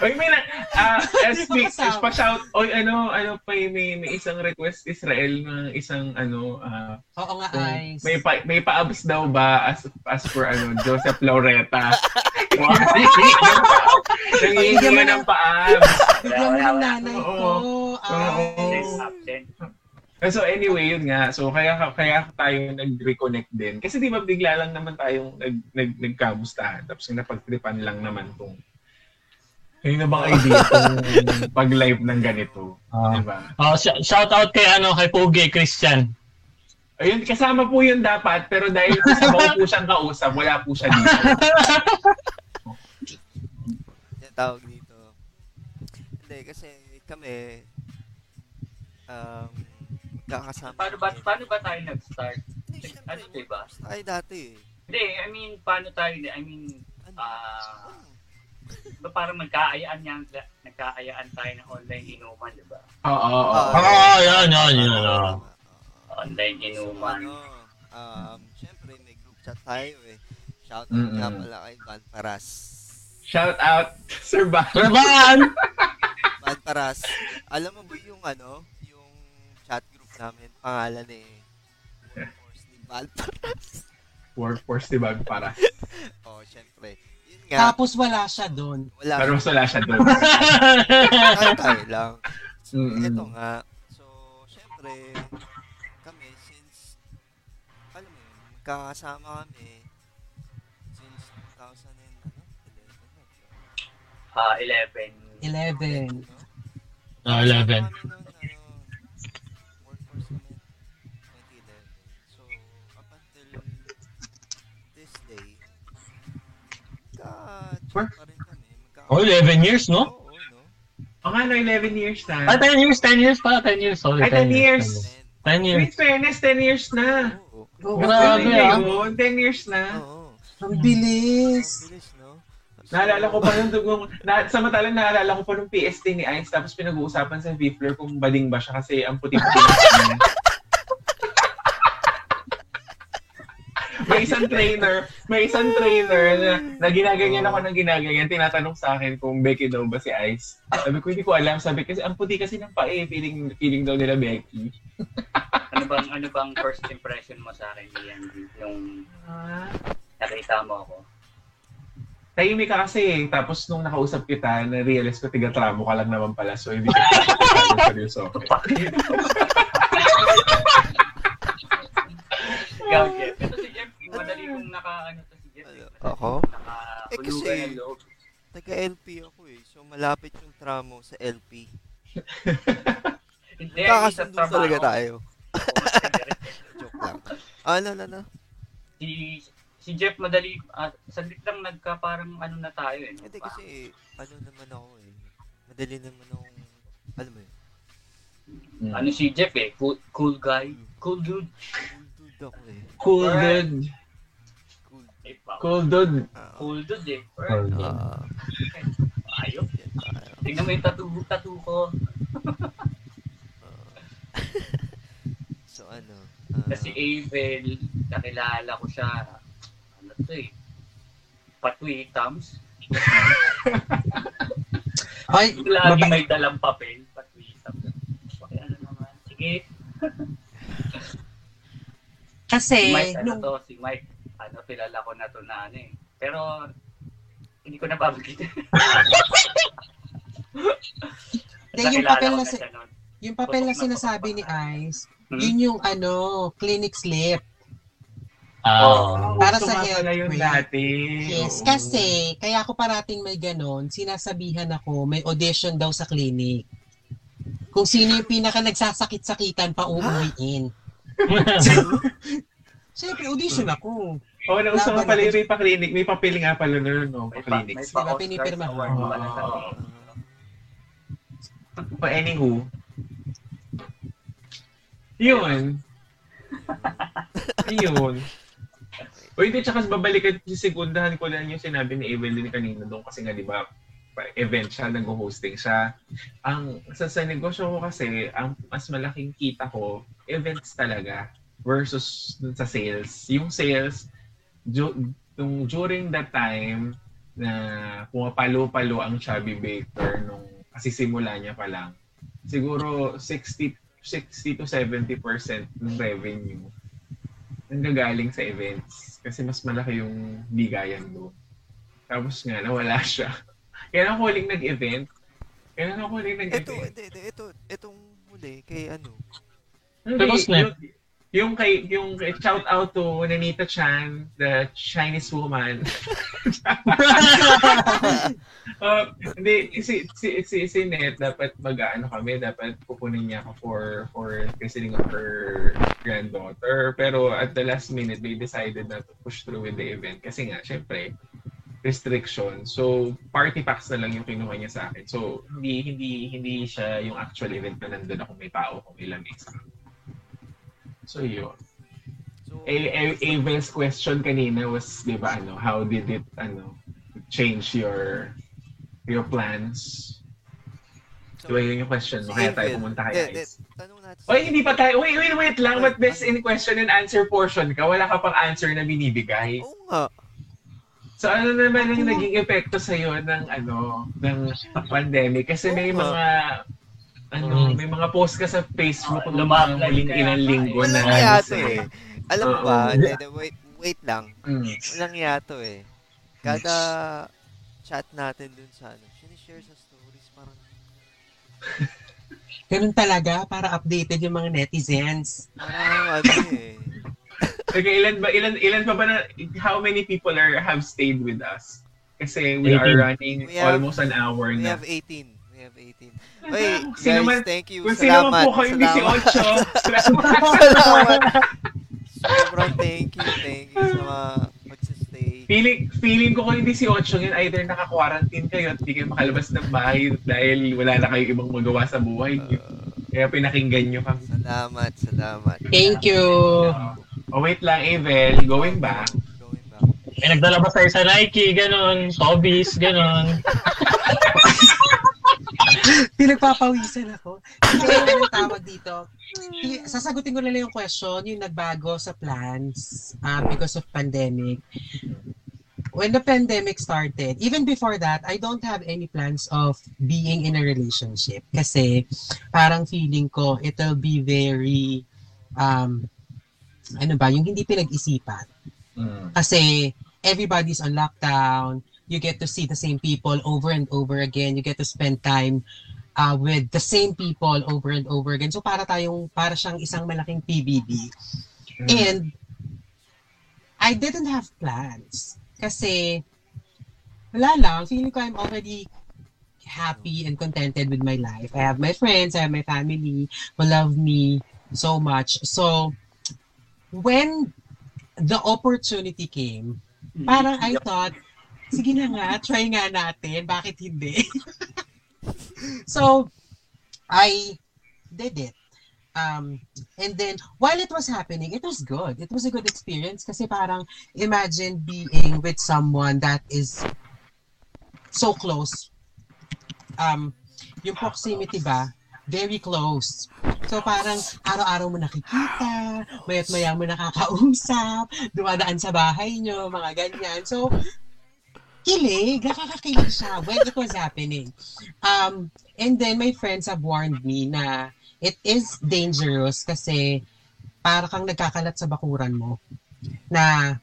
Oy, may na, ah, uh, speak, Kasama. pa-shout, oy, ano, ano pa, may, may isang request Israel na isang, ano, ah, Oo nga, kung Ice. may pa, may pa-abs daw ba as, as for, ano, Joseph Laureta. Nangihingi ng pa-abs. Bigyan mo ng nanay ko. Oo. Absent, Ice. So anyway, yun nga. So kaya kaya tayo nag-reconnect din. Kasi di ba bigla lang naman tayong nag, nag, nagkamustahan. Tapos napagtripan lang naman tong Ayun na bang idea tong pag-live ng ganito? Ah. Di ba? Oh, sh- shout out kay ano kay Pogi Christian. Ayun, kasama po yun dapat. Pero dahil kasama ko po siyang kausap, wala po siya dito. Yan tawag dito. Hindi, kasi kami, um, kakasama. Paano ba, paano ba tayo nag-start? Ano, diba? tayo dati eh. Hindi, I mean, paano tayo, I mean, Ano? ah, ba parang nagkaayaan yan, nagkaayaan tayo ng online inuman, di ba? Oo, oo, oo. Ah, Oo, yan, yan, yan. Online So, inuman. ano, um, syempre may group chat tayo eh. Shout out Mm-mm. nga pala kay Van Paras. Shout out, Sir Ban. Turban! Van Paras. Alam mo ba yung ano, namin, pangalan eh, Workforce ni Van Paras. Workforce, di ba? Para. Oh, syempre. Yun nga, Tapos wala siya doon. wala Pero wala siya doon. tayo, tayo lang. So, Mm-mm. ito nga. So, syempre, kami, since, alam mo yun, magkakasama kami, since 2000 and, ano, 11, no? Ah, 11. 11. no? Ah, 11. Pa Oh, 11 years, no? Oo, no? O nga, no, 11 years Ah, na. 10 years, 10 years pa, 10 years. Sorry, Ay, 10 years. 10 years. Wait, fairness, 10 years na. Oo. Oo. Grabe, ah. yun, 10 years na. Oo. Ang bilis. Ang bilis, no? Naalala ko pa nung, nung na, samantalang naalala ko pa nung PST ni Ice tapos pinag-uusapan sa Vifler kung bading ba siya kasi ang puti-puti may isang trainer, may isang trainer na, na ginaganyan ako ng ginaganyan, tinatanong sa akin kung Becky daw ba si Ice. Sabi ko, hindi ko alam. Sabi kasi, ang puti kasi ng pae, feeling, feeling daw nila Becky. Ano bang, ano bang first impression mo sa akin, Ian, yung nakita mo ako? Tahimik ka kasi eh. Tapos nung nakausap kita, na-realize ko tiga-tramo ka lang naman pala. So, hindi ka seryoso. Ikaw, madali kong naka, ano to si Jeff. eh. Ako? Eh, kasi-. Taga-LP ako eh. So, malapit yung tramo sa LP. Hindi, sa Kakasundo talaga tayo. Joke lang. Ano, ano, ano? si si Jeff madali ah, saglit lang nagka parang ano na tayo eh. Hindi kasi, ano naman ako eh. Madali naman akong, alam mo yun. Ano si Jeff eh, cool, cool guy, cool dude. Cool dude ako eh. Cool dude. Cool. Pa- Cool dude. Ah, cool dude eh. Cool dude. ah, tayo. Tingnan mo yung tattoo, tattoo ko. Ah. so ano? ah, Kasi Avel, nakilala ko siya. Ano to eh? Patwitams. Ay, Lagi mabing- may dalang papel. Patwitams. Okay, ano naman. Sige. kasi, Si Mike, ano nung, to? Si Mike, ano, kilala ko na to na ano eh. Pero, hindi ko nababanggit. Hindi, yung papel na na si- nun. yung papel na na sinasabi ni. Ice, Hmm? yun yung ano, clinic slip. Ah, Oh. Para Gusto sa health yun dati. Yes, kasi kaya ako parating may ganon, sinasabihan ako may audition daw sa clinic. Kung sino yung pinaka nagsasakit-sakitan pa uuwiin. Siyempre, audition ako. Oo, nga Laban pala yung may pa-clinic. May papel nga pala nun, no? May pa, Pa-clinic. may pa pinipirma? Pala sa ah, But anywho, yun. yun. O hindi, tsaka babalikan, sisegundahan ko lang yung sinabi ni Evelyn kanina doon kasi nga, di ba, pa- event siya, nag-hosting siya. Ang, sa, sa negosyo ko kasi, ang mas malaking kita ko, events talaga versus dun sa sales. Yung sales, du- nung during that time na pumapalo-palo ang Chubby Baker nung kasi simula niya pa lang, siguro 60 60 to 70% ng revenue nanggagaling sa events kasi mas malaki yung bigayan doon. Tapos nga, nawala siya. Kaya ako huling nag-event. Kaya ako huling nag-event. ito, ito, ito, itong huli, kay ano? Hindi, snap. yung, yung kay yung kay- shout out to Nanita Chan, the Chinese woman. uh, hindi si si si, si Net dapat mag-ano kami, dapat kukunin niya ako for for christening of her granddaughter. Pero at the last minute they decided not to push through with the event kasi nga syempre restriction. So party packs na lang yung kinuha niya sa akin. So hindi hindi hindi siya yung actual event na nandun ako may tao kung ilang mesa. So yun. So, A, A, Avel's question kanina was, di ba, ano, how did it, ano, change your your plans? so, Di ba yun yung question mo? Kaya tayo pumunta kay Ice. hindi. Tanong natin. Oy, hindi pa tayo. Wait, wait, wait lang. But best in question and answer portion ka, wala ka pang answer na binibigay. Oo nga. So ano naman ang naging epekto sa ng ano ng pandemic kasi may mga ano, Mm. may mga post ka sa Facebook Oh, lumabas mga huling kaya ilang linggo na Walang ano yato eh. Alam mo ba? Wait, wait lang. Mm. Walang yato eh. Kada chat natin dun sa ano, sinishare sa stories, parang Ganun talaga para updated yung mga netizens. parang ano eh. Okay, ilan ba ilan ilan pa ba na how many people are have stayed with us? Kasi we are 18. running We have- almost an hour We na. have 18. We have 18. Wait, Sino guys, man- thank you. Kung sino man Salamat. po kayo hindi si salamat. Ocho. Salamat. Salamat. Sobrang thank you, thank you sa mga magsistay. feeling feeling ko kung hindi si Ocho yun either naka-quarantine kayo at hindi kayo makalabas ng bahay dahil wala na kayo ibang magawa sa buhay. Uh, Kaya pinakinggan niyo kami. salamat, salamat. Thank you. Oh, wait lang, Evel. Going back. Going back. may nagdala ba tayo sa Nike, ganon, Tobies, ganon. Pinagpapawisan ako. Kasi anong tawag dito? Sasagutin ko na lang yung question, yung nagbago sa plans um, because of pandemic. When the pandemic started, even before that, I don't have any plans of being in a relationship. Kasi parang feeling ko, it'll be very, um, ano ba, yung hindi pinag-isipan. Mm. Kasi everybody's on lockdown. You get to see the same people over and over again. You get to spend time uh, with the same people over and over again. So para tayong, para siyang isang malaking PBB. Mm. And I didn't have plans. Kasi wala lang. Feeling ko I'm already happy and contented with my life. I have my friends, I have my family who love me so much. So when the opportunity came, parang I thought, sige na nga, try nga natin, bakit hindi? so, I did it. Um, and then, while it was happening, it was good. It was a good experience kasi parang imagine being with someone that is so close. Um, yung proximity ba, very close. So parang araw-araw mo nakikita, mayat maya mo nakakausap, dumadaan sa bahay nyo, mga ganyan. So, kilig, nakakakilig siya when it was happening. Um, and then my friends have warned me na it is dangerous kasi para kang nagkakalat sa bakuran mo na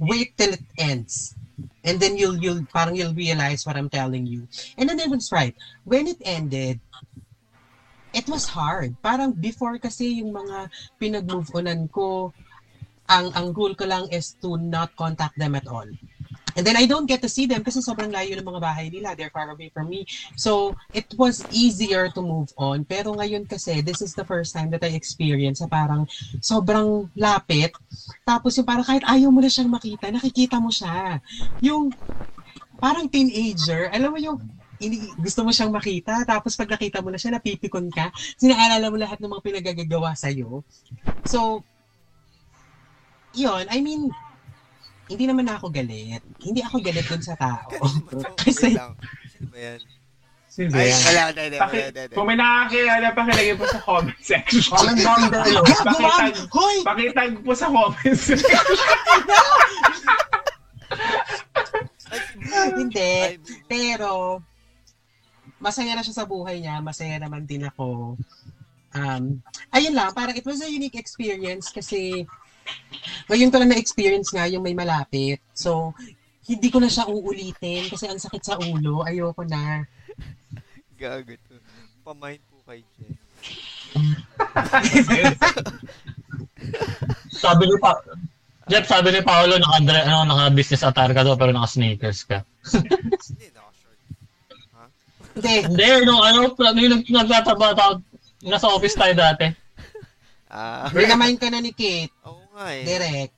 wait till it ends. And then you'll you'll parang you'll realize what I'm telling you. And then it was right. When it ended, it was hard. Parang before kasi yung mga pinag-move onan ko, ang ang rule ko lang is to not contact them at all. And then I don't get to see them kasi sobrang layo ng mga bahay nila. They're far away from me. So, it was easier to move on. Pero ngayon kasi, this is the first time that I experience na parang sobrang lapit. Tapos yung parang kahit ayaw mo na siyang makita, nakikita mo siya. Yung parang teenager, alam mo yung ini, gusto mo siyang makita, tapos pag nakita mo na siya, napipikon ka, sinaalala mo lahat ng mga pinagagagawa sa'yo. So, yun, I mean, hindi naman ako galit. Hindi ako galit dun sa tao. Lang. Sino ba yan? Sino Ay, yan? wala, hindi, Paki, wala, kung may nakakilala, pakilagay po sa comment section. Walang bundle. Pakitag, Hoy! pakitag po sa comment section. Hindi. Pero, masaya na siya sa buhay niya. Masaya naman din ako. Um, ayun lang, parang it was a unique experience kasi ngayon ko lang na-experience nga yung may malapit. So, hindi ko na siya uulitin kasi ang sakit sa ulo. Ayoko na. Gago to. Pamind po kay Jen. Sabi ni pa Jeff, sabi ni Paolo, naka, ano, naka-business attire ka daw, pero naka-sneakers ka. Hindi, naka-short. Hindi. Hindi, nung ano, yung nag- nagtatrabaho nasa office tayo dati. Ah, Rinamind ka na ni Kate. oo nga eh. Direct.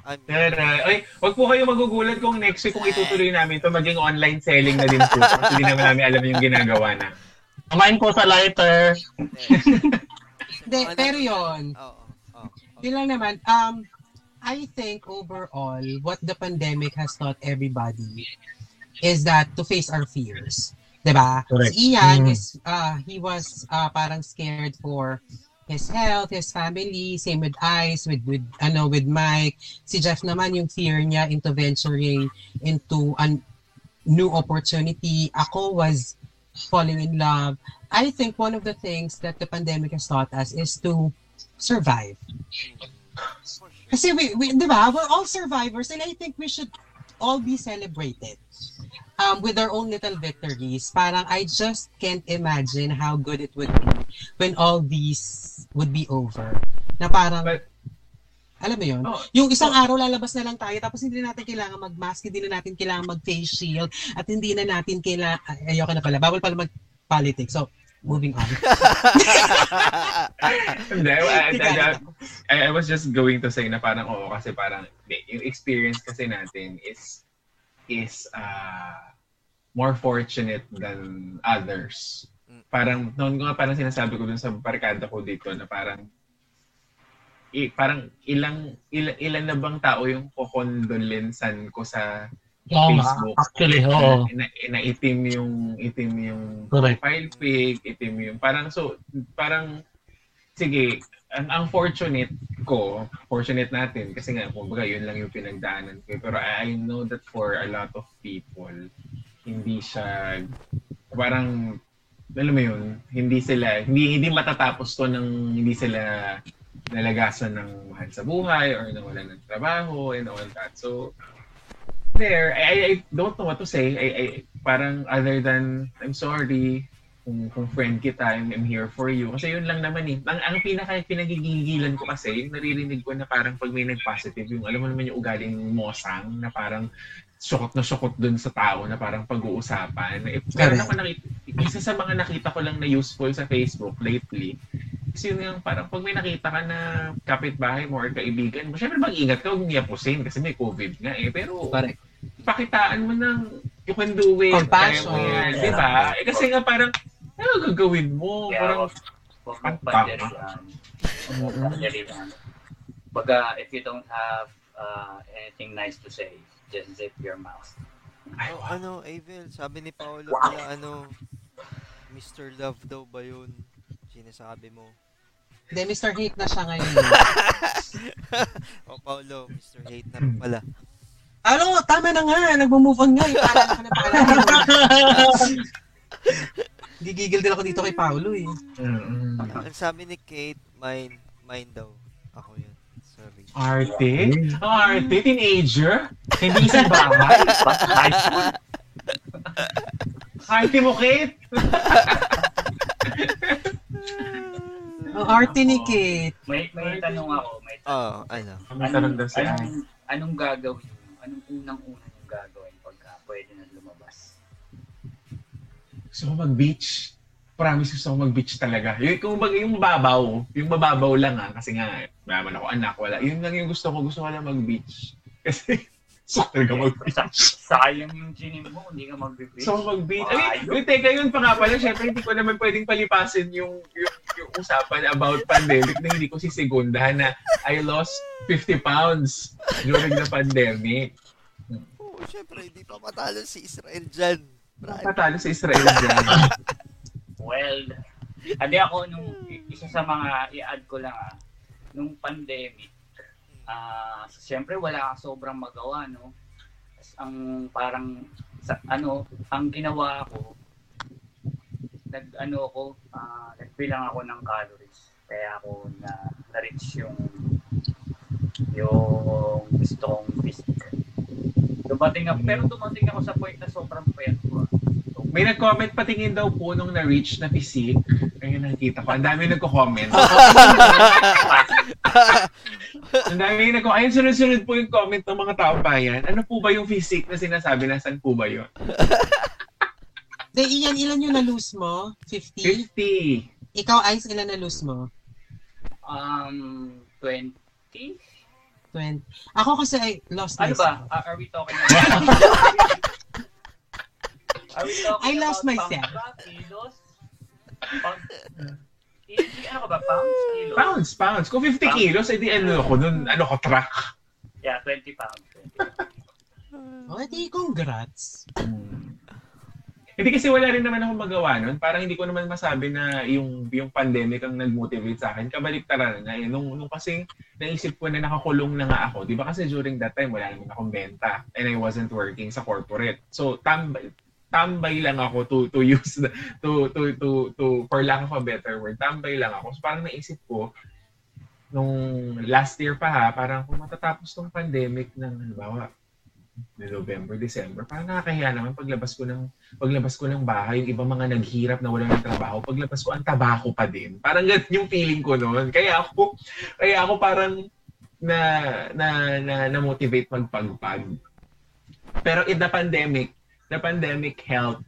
Ano, Tara. Ay, wag po kayo magugulat kung next week kung itutuloy namin to maging online selling na din po. Kasi hindi naman namin alam yung ginagawa na. Kumain po sa lighter. Hindi, pero yon Oo, oo, oo. Yun lang naman. Um, I think overall, what the pandemic has taught everybody is that to face our fears. Diba? Correct. Si Ian, Mm. is, uh, he was uh, parang scared for his health, his family, same with Ice, with, with, ano, with Mike. Si Jeff naman, yung fear niya into venturing into a new opportunity. Ako was falling in love. I think one of the things that the pandemic has taught us is to survive. Kasi we, we, di ba, we're all survivors and I think we should all be celebrated um, with our own little victories. Parang I just can't imagine how good it would be when all these would be over. Na parang, But- alam mo yun? Oh, Yung isang araw lalabas na lang tayo tapos hindi na natin kailangan mag-mask, hindi na natin kailangan mag-face shield, at hindi na natin kailangan, ay, ayoko na pala, bawal pala mag-politics. So, moving on. Hindi, I, I, I, I, I was just going to say na parang oo kasi parang yung experience kasi natin is is uh, more fortunate than others. Parang noon ko nga parang sinasabi ko dun sa barkada ko dito na parang i, parang ilang ilan, ilan na bang tao yung kokondolensan ko sa nga, Facebook. actually, oo. na, na itim yung itim yung Correct. profile pic, itim yung parang so parang sige, ang, ang fortunate ko, fortunate natin kasi nga kumbaga yun lang yung pinagdaanan ko. Pero I, I know that for a lot of people hindi siya parang alam mo yun, hindi sila hindi hindi matatapos to ng hindi sila nalagasan ng mahal sa buhay or nawalan ng trabaho and all that. So there, I, I, I don't know what to say. I, I, parang other than, I'm sorry, kung, kung friend kita, I'm, I'm here for you. Kasi yun lang naman eh. Ang, ang pinaka pinagigigilan ko kasi, yung naririnig ko na parang pag may nag-positive, yung alam mo naman yung ugaling mosang, na parang sukot na sukot dun sa tao na parang pag-uusapan. Eh, pero ako nakita, isa sa mga nakita ko lang na useful sa Facebook lately, kasi yun yung parang pag may nakita ka na kapitbahay mo or kaibigan mo, syempre mag-ingat ka, huwag niya pusin kasi may COVID nga eh. Pero Correct. pakitaan mo ng you can do it. Compassion. yan, Di ba? Eh kasi nga parang, ano gagawin mo? Yeah. Parang, Huwag yan. Huwag yan. Baga, if you don't have uh, anything nice to say, just zip your mouth. Ay, Oh, wow. ano, Avel, sabi ni Paolo pala, ano, Mr. Love daw ba yun? Sinasabi mo. Hindi, Mr. Hate na siya ngayon. oh, Paolo, Mr. Hate na rin pala. ano, tama na nga. Nagmo-move on nga. eh. Paalala ka na paalala. Gigigil din ako dito kay Paolo eh. Mm-mm. Ang sabi ni Kate, mine, mine daw. Ako yun. Arte? Ang arte? Teenager? Hindi isang bahay? High school. Arte mo, Kate? Ang arte ni Kate. May, may tanong ako. May tanong. Oh, ano. Ang tanong daw si anong, anong gagawin mo? Anong unang-una yung gagawin pagka pwede na lumabas? Gusto ko mag-beach. Promise gusto ko mag-beach talaga. Yung, kung bag, yung mababaw, yung mababaw lang ah, kasi nga, mayaman ako anak, wala. Yun lang yung gusto ko, gusto ko lang mag-beach. Kasi, ko talaga mag-beach. Sayang yung ginim mo, hindi ka. Gusto ko mag-beach. Ay, wait, teka, yun pa nga pala, syempre hindi ko naman pwedeng palipasin yung, yung, yung usapan about pandemic na hindi ko sisigundahan na I lost 50 pounds during the pandemic. Oo, oh, syempre, hindi pa matalo si Israel dyan. Patalo sa Israel dyan. Well, hindi ako nung isa sa mga i-add ko lang ah, nung pandemic, ah, siyempre wala ka sobrang magawa, no? Tas Ang parang sa, ano, ang ginawa ko nag ano ako, ah, nagbilang ako ng calories. Kaya ako na na-reach yung yung gusto kong. Dumating ako, pero dumating ako sa point na sobrang payat ko. So, May nag-comment patingin daw po nung na-reach na physique. Ayun, nakikita ko. Ang dami nagko-comment. Ang dami nagko Ayun, sunod-sunod po yung comment ng mga tao pa yan. Ano po ba yung physique na sinasabi? Nasaan po ba yun? De, iyan, ilan yung na-lose mo? 50? 50. Ikaw, Ice, ilan na-lose mo? Um, 20? 20. Ako kasi ay lost Ano myself. ba? Uh, are we talking about... are we talking I lost about myself. pounds ba? Kilos? Pound... I- ano ka ba? Pounds? Kilos? Pounds, pounds. Kung 50 Pounds. kilos, edi ano ako nun, ano ko, track. Yeah, 20 pounds. 20. Oh, di, congrats. Hindi kasi wala rin naman ako magawa nun. Parang hindi ko naman masabi na yung yung pandemic ang nag-motivate sa akin. Kabaliktaran na eh. Nung, nung kasing naisip ko na nakakulong na nga ako. Di ba kasi during that time wala naman akong benta. And I wasn't working sa corporate. So tambay, tambay lang ako to to use the, to to to to for lack of a better word tambay lang ako so parang naisip ko nung last year pa ha parang kung matatapos tong pandemic ng halimbawa November, December, parang nakakahiya naman paglabas ko ng paglabas ko ng bahay, yung ibang mga naghirap na wala ng trabaho, paglabas ko ang tabako pa din. Parang ganun yung feeling ko noon. Kaya ako kaya ako parang na na na, na motivate magpagpag. Pero in the pandemic, the pandemic helped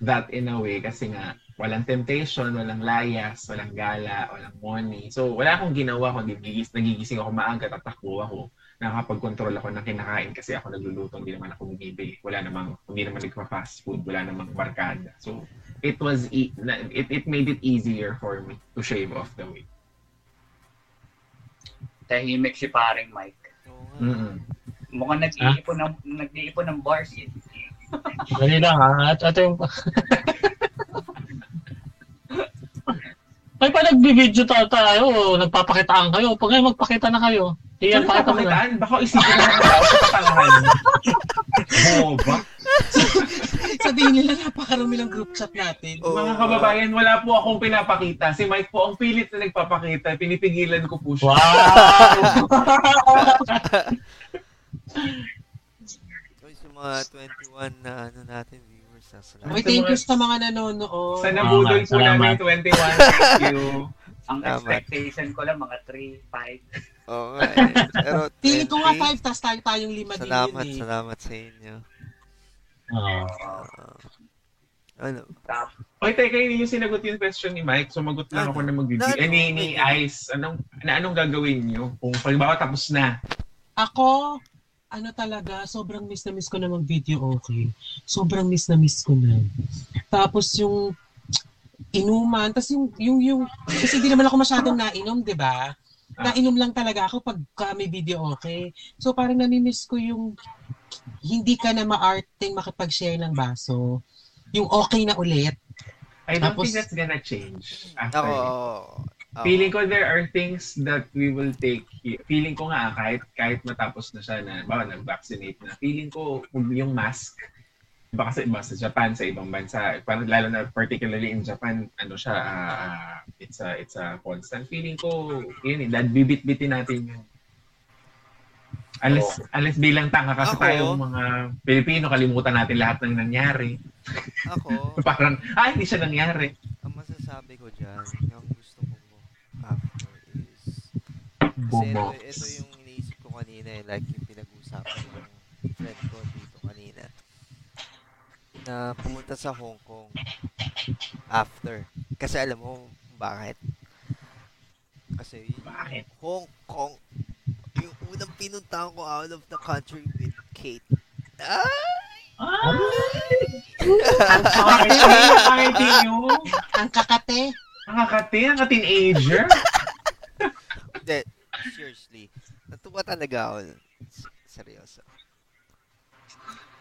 that in a way kasi nga walang temptation, walang layas, walang gala, walang money. So wala akong ginawa kundi nagigis, nagigising ako maaga, tatakbo ako nakakapag-control ako ng kinakain kasi ako nagluluto, hindi naman ako bumibili. Wala namang, hindi naman nagpa-fast food, wala namang barkada. So, it was, e- it, it made it easier for me to shave off the weight. Tahimik si paring Mike. Mm-mm. Mukhang nag-iipon ng, nag-iipon ng bars eh. Dali lang ha. At ito yung... Ay, pa nagbibideo ta tayo, nagpapakitaan kayo. Pag ngayon magpakita na kayo. Iyan, Saan pakita mo na. papakitaan? Baka isipin na ng tao sa katangahan. Oo ba? Sabihin nila napakarami ng group chat natin. Oo. Mga kababayan, wala po akong pinapakita. Si Mike po ang pilit na nagpapakita. Pinipigilan ko po siya. Wow! Sa mga 21 na ano natin, viewers, salamat. Uy, thank you sa mga nanonood. Sa nabudol po namin Salamat. 21. Thank you. Ang expectation ko lang mga 3, 5. Oo nga eh. Pero Feeling ko nga 20, 5, tas tayo tayong 5 din Salamat, yun eh. salamat sa inyo. Oo. Ah, ano? Tapos, Oy, teka, hindi yung sinagot yung question ni Mike. Sumagot lang Ano? ako na. Ano? Eh, ni, ni Ice, anong, na anong gagawin niyo? Kung pagbawa tapos na. Ako, ano talaga, sobrang miss na miss ko na mag-video okay. Sobrang miss na miss ko na. Tapos yung, inuman. Tapos yung, yung, yung, kasi di naman ako masyadong nainom, di ba? Nainom lang talaga ako pag may video okay. So parang namimiss ko yung hindi ka na maarting makipag-share ng baso. Yung okay na ulit. I don't Tapos- think that's gonna change. After Ako, it. oo. Feeling ko there are things that we will take feeling ko nga kahit kahit matapos na siya na ba nag-vaccinate na feeling ko yung mask iba kasi iba sa Japan sa ibang bansa parang lalo na particularly in Japan ano siya ah, it's a it's a constant feeling ko yun eh bibit-bitin natin yun Unless, unless bilang tanga kasi Ako? tayong mga Pilipino, kalimutan natin lahat ng nangyari. Ako, Parang, ah, hindi siya nangyari. ang masasabi ko dyan, yung gusto ko after is, kasi ito, Bomox. ito yung iniisip ko kanina eh, like yung pinag-usapan ng friend ko na pumunta sa Hong Kong after. Kasi alam mo, bakit? Kasi Bakit? Hong Kong, yung unang pinuntahan ko out of the country with Kate. Ah! Ang party, ang party nyo. Ang kakate. Ang kakati, ang ka-teenager. Hindi, seriously. Natuwa talaga ako. Seryoso.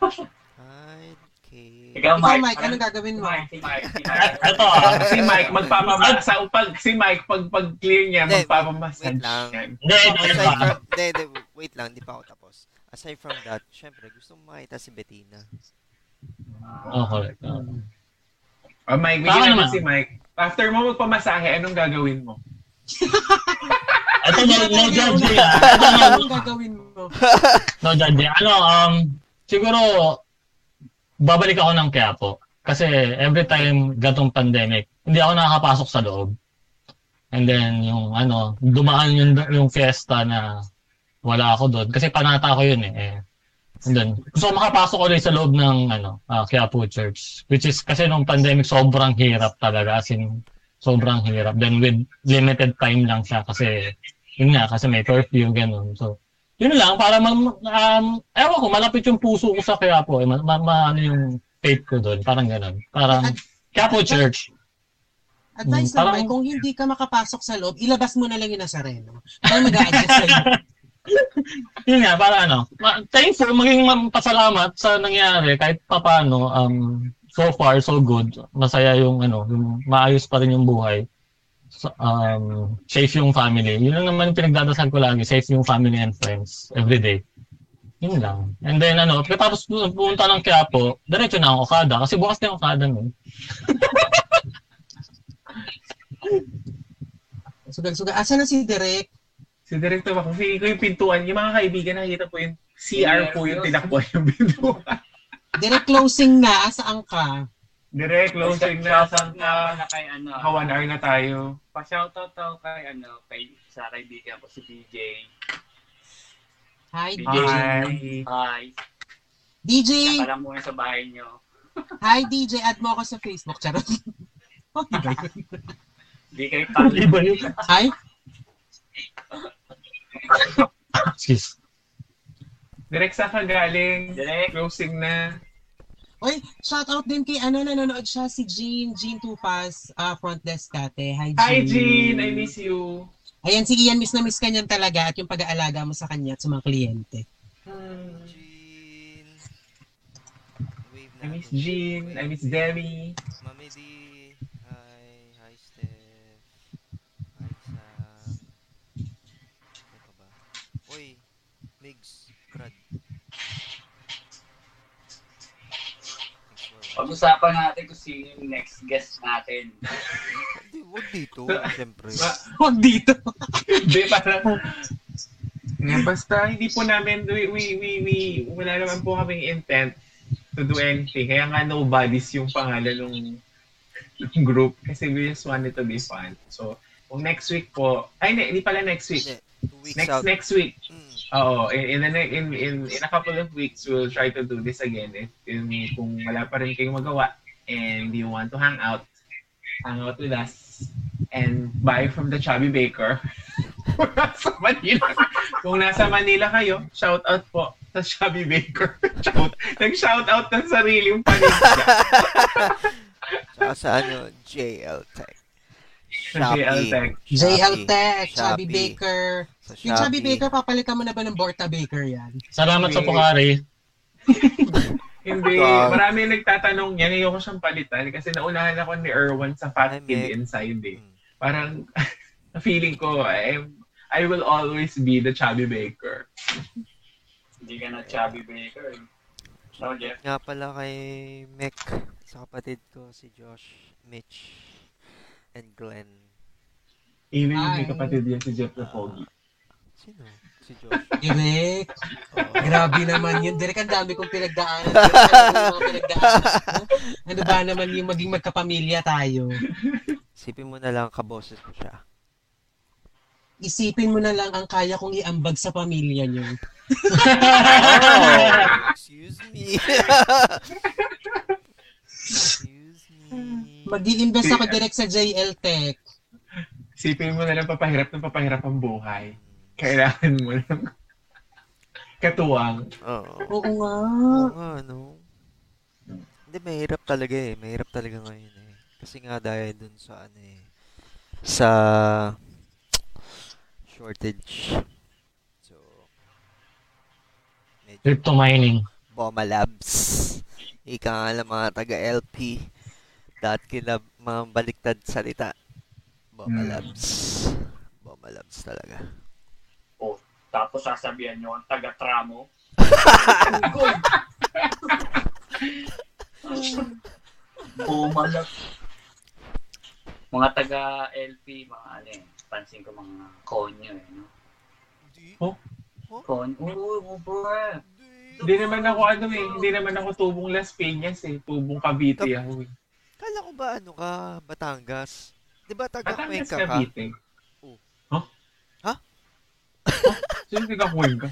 Hi, Kate. Ikaw, Ikaw, Mike. Mike, anong gagawin mo? Si Mike, si Mike, si Ito ah. Mike. Si Mike, magpapamasa. Pag, si Mike, pag, pag clear niya, Hindi, magpapamassage wait lang. Hindi, hindi wait lang, hindi pa ako tapos. Aside from that, syempre, gusto mo makita si Bettina. Okay. Oh, Mike, Baka bigyan naman. si Mike. After mo magpamasahe, anong gagawin mo? Ito, no, no ah. No, Anong gagawin mo? no judging. Ano, um, siguro, babalik ako ng Quiapo. Kasi every time gatong pandemic, hindi ako nakakapasok sa loob. And then, yung ano, dumaan yung, yung fiesta na wala ako doon. Kasi panata ko yun eh. eh. And then, ko makapasok ulit sa loob ng ano, ah, Quiapo Church. Which is, kasi nung pandemic, sobrang hirap talaga. As in, sobrang hirap. Then with limited time lang siya kasi, yun nga, kasi may curfew, ganun. So, yun lang, para ma, um, ewan ko, malapit yung puso ko sa Quiapo. Eh, ma, ma, ma- ano yung faith ko doon. Parang ganun. Parang, Quiapo Church. Advice Hmm, lang, parang- Mike, kung hindi ka makapasok sa loob, ilabas mo na lang yung Nazareno. Parang mag-a-adjust sa'yo. yun nga, para ano, ma- thankful, maging ma- pasalamat sa nangyari kahit papano, um, so far, so good. Masaya yung, ano, yung maayos pa rin yung buhay. Um, safe yung family. Yun lang naman yung pinagdadasal ko lagi, safe yung family and friends every day. Yun lang. And then, ano, pagkatapos pu- pumunta ng Quiapo, diretso na ako Okada. Kasi bukas na yung Okada nun. Sugal-sugal. Asa na si Direk? Si Director ako, feeling ko yung pintuan, yung mga kaibigan, nakikita po yung CR po yung tinakbo yung pintuan. Direk closing na. Asaan ka? Direct closing na, saan na ka? kay ano. Naka one hour na tayo. Pa-shoutout daw kay ano, kay sa kaibigan ko si DJ. Hi, DJ. DJ. Hi. Hi. DJ! Alam mo sa bahay nyo. Hi, DJ. Add mo ako sa Facebook. Charot. Oh, iba yun. Di kayo talo. Iba yun. Hi? Excuse. Direct sa ka galing. Direct. Closing na. Oy, shout out din kay ano, nanonood siya, si Jean, Jean Tupas, uh, front desk kate. Hi, Jean. Hi, Jean. I miss you. Ayan, si Ian, miss na miss ka niyan talaga at yung pag-aalaga mo sa kanya at sa mga kliyente. Jean. Wave I miss. Jean. I miss Demi. Mami D. Hi. Hi, Steph. Hi, Sam. Ano pa ba? Uy, Migs. Brad. Thanks for watching. Pag-usapan natin kung sino yung next guest natin. Hindi, wag dito. Siyempre. Huwag dito. Hindi, parang... Nga, basta hindi po namin, we, we, we, we, wala naman po kaming intent to do anything. Kaya nga nobody's yung pangalan ng, group kasi we just want it to be fun. So, kung next week po, ay hindi, pala next week. Next out. next week. Mm. Oo, in, in, in, in, in a couple of weeks, we'll try to do this again. If, in, kung wala pa rin kayong magawa and you want to hang out, hang out with us and buy from the Chubby Baker. kung nasa Manila, kung nasa Manila kayo, shout out po sa Chubby Baker. shout, nag-shout out ng sariling paninda. Ah, sa ano, JL Tech. JL Tech. JL Tech, Shopee. Chubby Baker. Sa Yung Chubby Shopee. Baker, papalitan mo na ba ng Borta Baker yan? Salamat sa. Pukari. Hindi, Wow. marami nagtatanong yan. Ayoko siyang palitan kasi naunahan ako ni Erwan sa Fat Hi, Kid Mick. Inside eh. Mm. Parang, feeling ko, I, I will always be the Chubby Baker. Hindi ka na chubby baker. eh. No, Jeff? Nga pala kay Mick, sa kapatid ko, si Josh, Mitch, and Glenn. Even yung may kapatid yan si Jeff the Foggy. Sino? Si Josh. Direk, Oo. grabe naman yun. Direk, ang dami kong pinagdaanan. Direk, mga pinagdaanan. Ano ba naman yung maging magkapamilya tayo? Sipin mo na lang kaboses ko siya. Isipin mo na lang ang kaya kong iambag sa pamilya niyo. Oh, excuse me. excuse me. Mag-i-invest ako direct sa JL Tech. Sipin mo na lang papahirap ng papahirap ang buhay. Kailangan mo lang katuwang. Oo. Oo nga. Oo nga, no? Hindi, mahirap talaga eh. Mahirap talaga ngayon eh. Kasi nga dahil dun sa ano eh. Sa shortage. So, medyo Crypto mining. Boma Labs. Ika nga lang mga taga-LP. Dahil kina mga baliktad salita. Boma Hmm. Labs. Boma Labs talaga. Tapos sasabihan nyo ang taga-tramo. Bumalak. Mga taga-LP, mga ano eh. Pansin ko mga konyo eh. No? Oh? Kon? Oo, oh, bro. Hindi naman ako ano eh, hindi naman ako tubong Las Piñas eh, tubong Cavite ako eh. Kala ko ba ano ka, Batangas? Di ba taga Batangas Cuenca ka? Cavite. Oh. Huh? Ha? Sino taga Cuenca?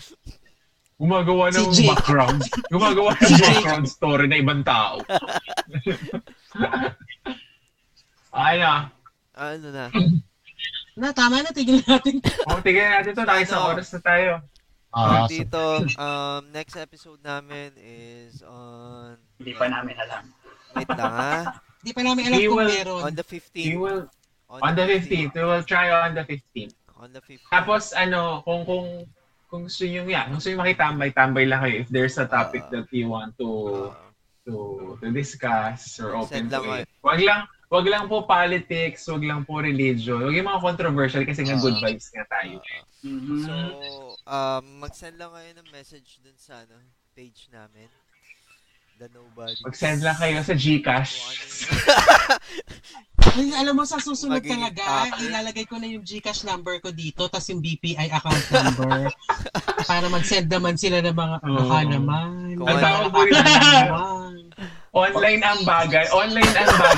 Gumagawa ng Si background. Gumagawa ng Si background story na ibang tao. Ay na. Ano na? Na, tama na, tigil natin. O, tignan natin to. Nakisang Ano? oras na tayo. Ah, dito, um, next episode namin is on... Hindi pa namin alam. Wait lang ha. Di pa namin alam We kung will- meron. On the We 15th. will, on the 15th. We will try on the 15th. On the 15th. Tapos ano, kung kung kung gusto nyo, yeah, kung gusto nyo makitambay, tambay lang kayo if there's a topic Ah. that you want to Uh, to to discuss or open Send to lang it. Wag lang wag lang po politics, wag lang po religion. Wag yung mga controversial kasi nga Ah. good vibes nga tayo. uh, Mhm. so, um, mag-send lang kayo ng message dun sa ano, page namin. The Nobody. Mag-send lang kayo sa GCash. Ay, alam mo, sa susunod Magiging talaga, hacker. ilalagay ko na yung Gcash number ko dito, tas yung BPI account number. para mag-send naman sila ng mga, Oo. baka naman. Ang ano- tawag naman. online ang bagay. Online ang bagay.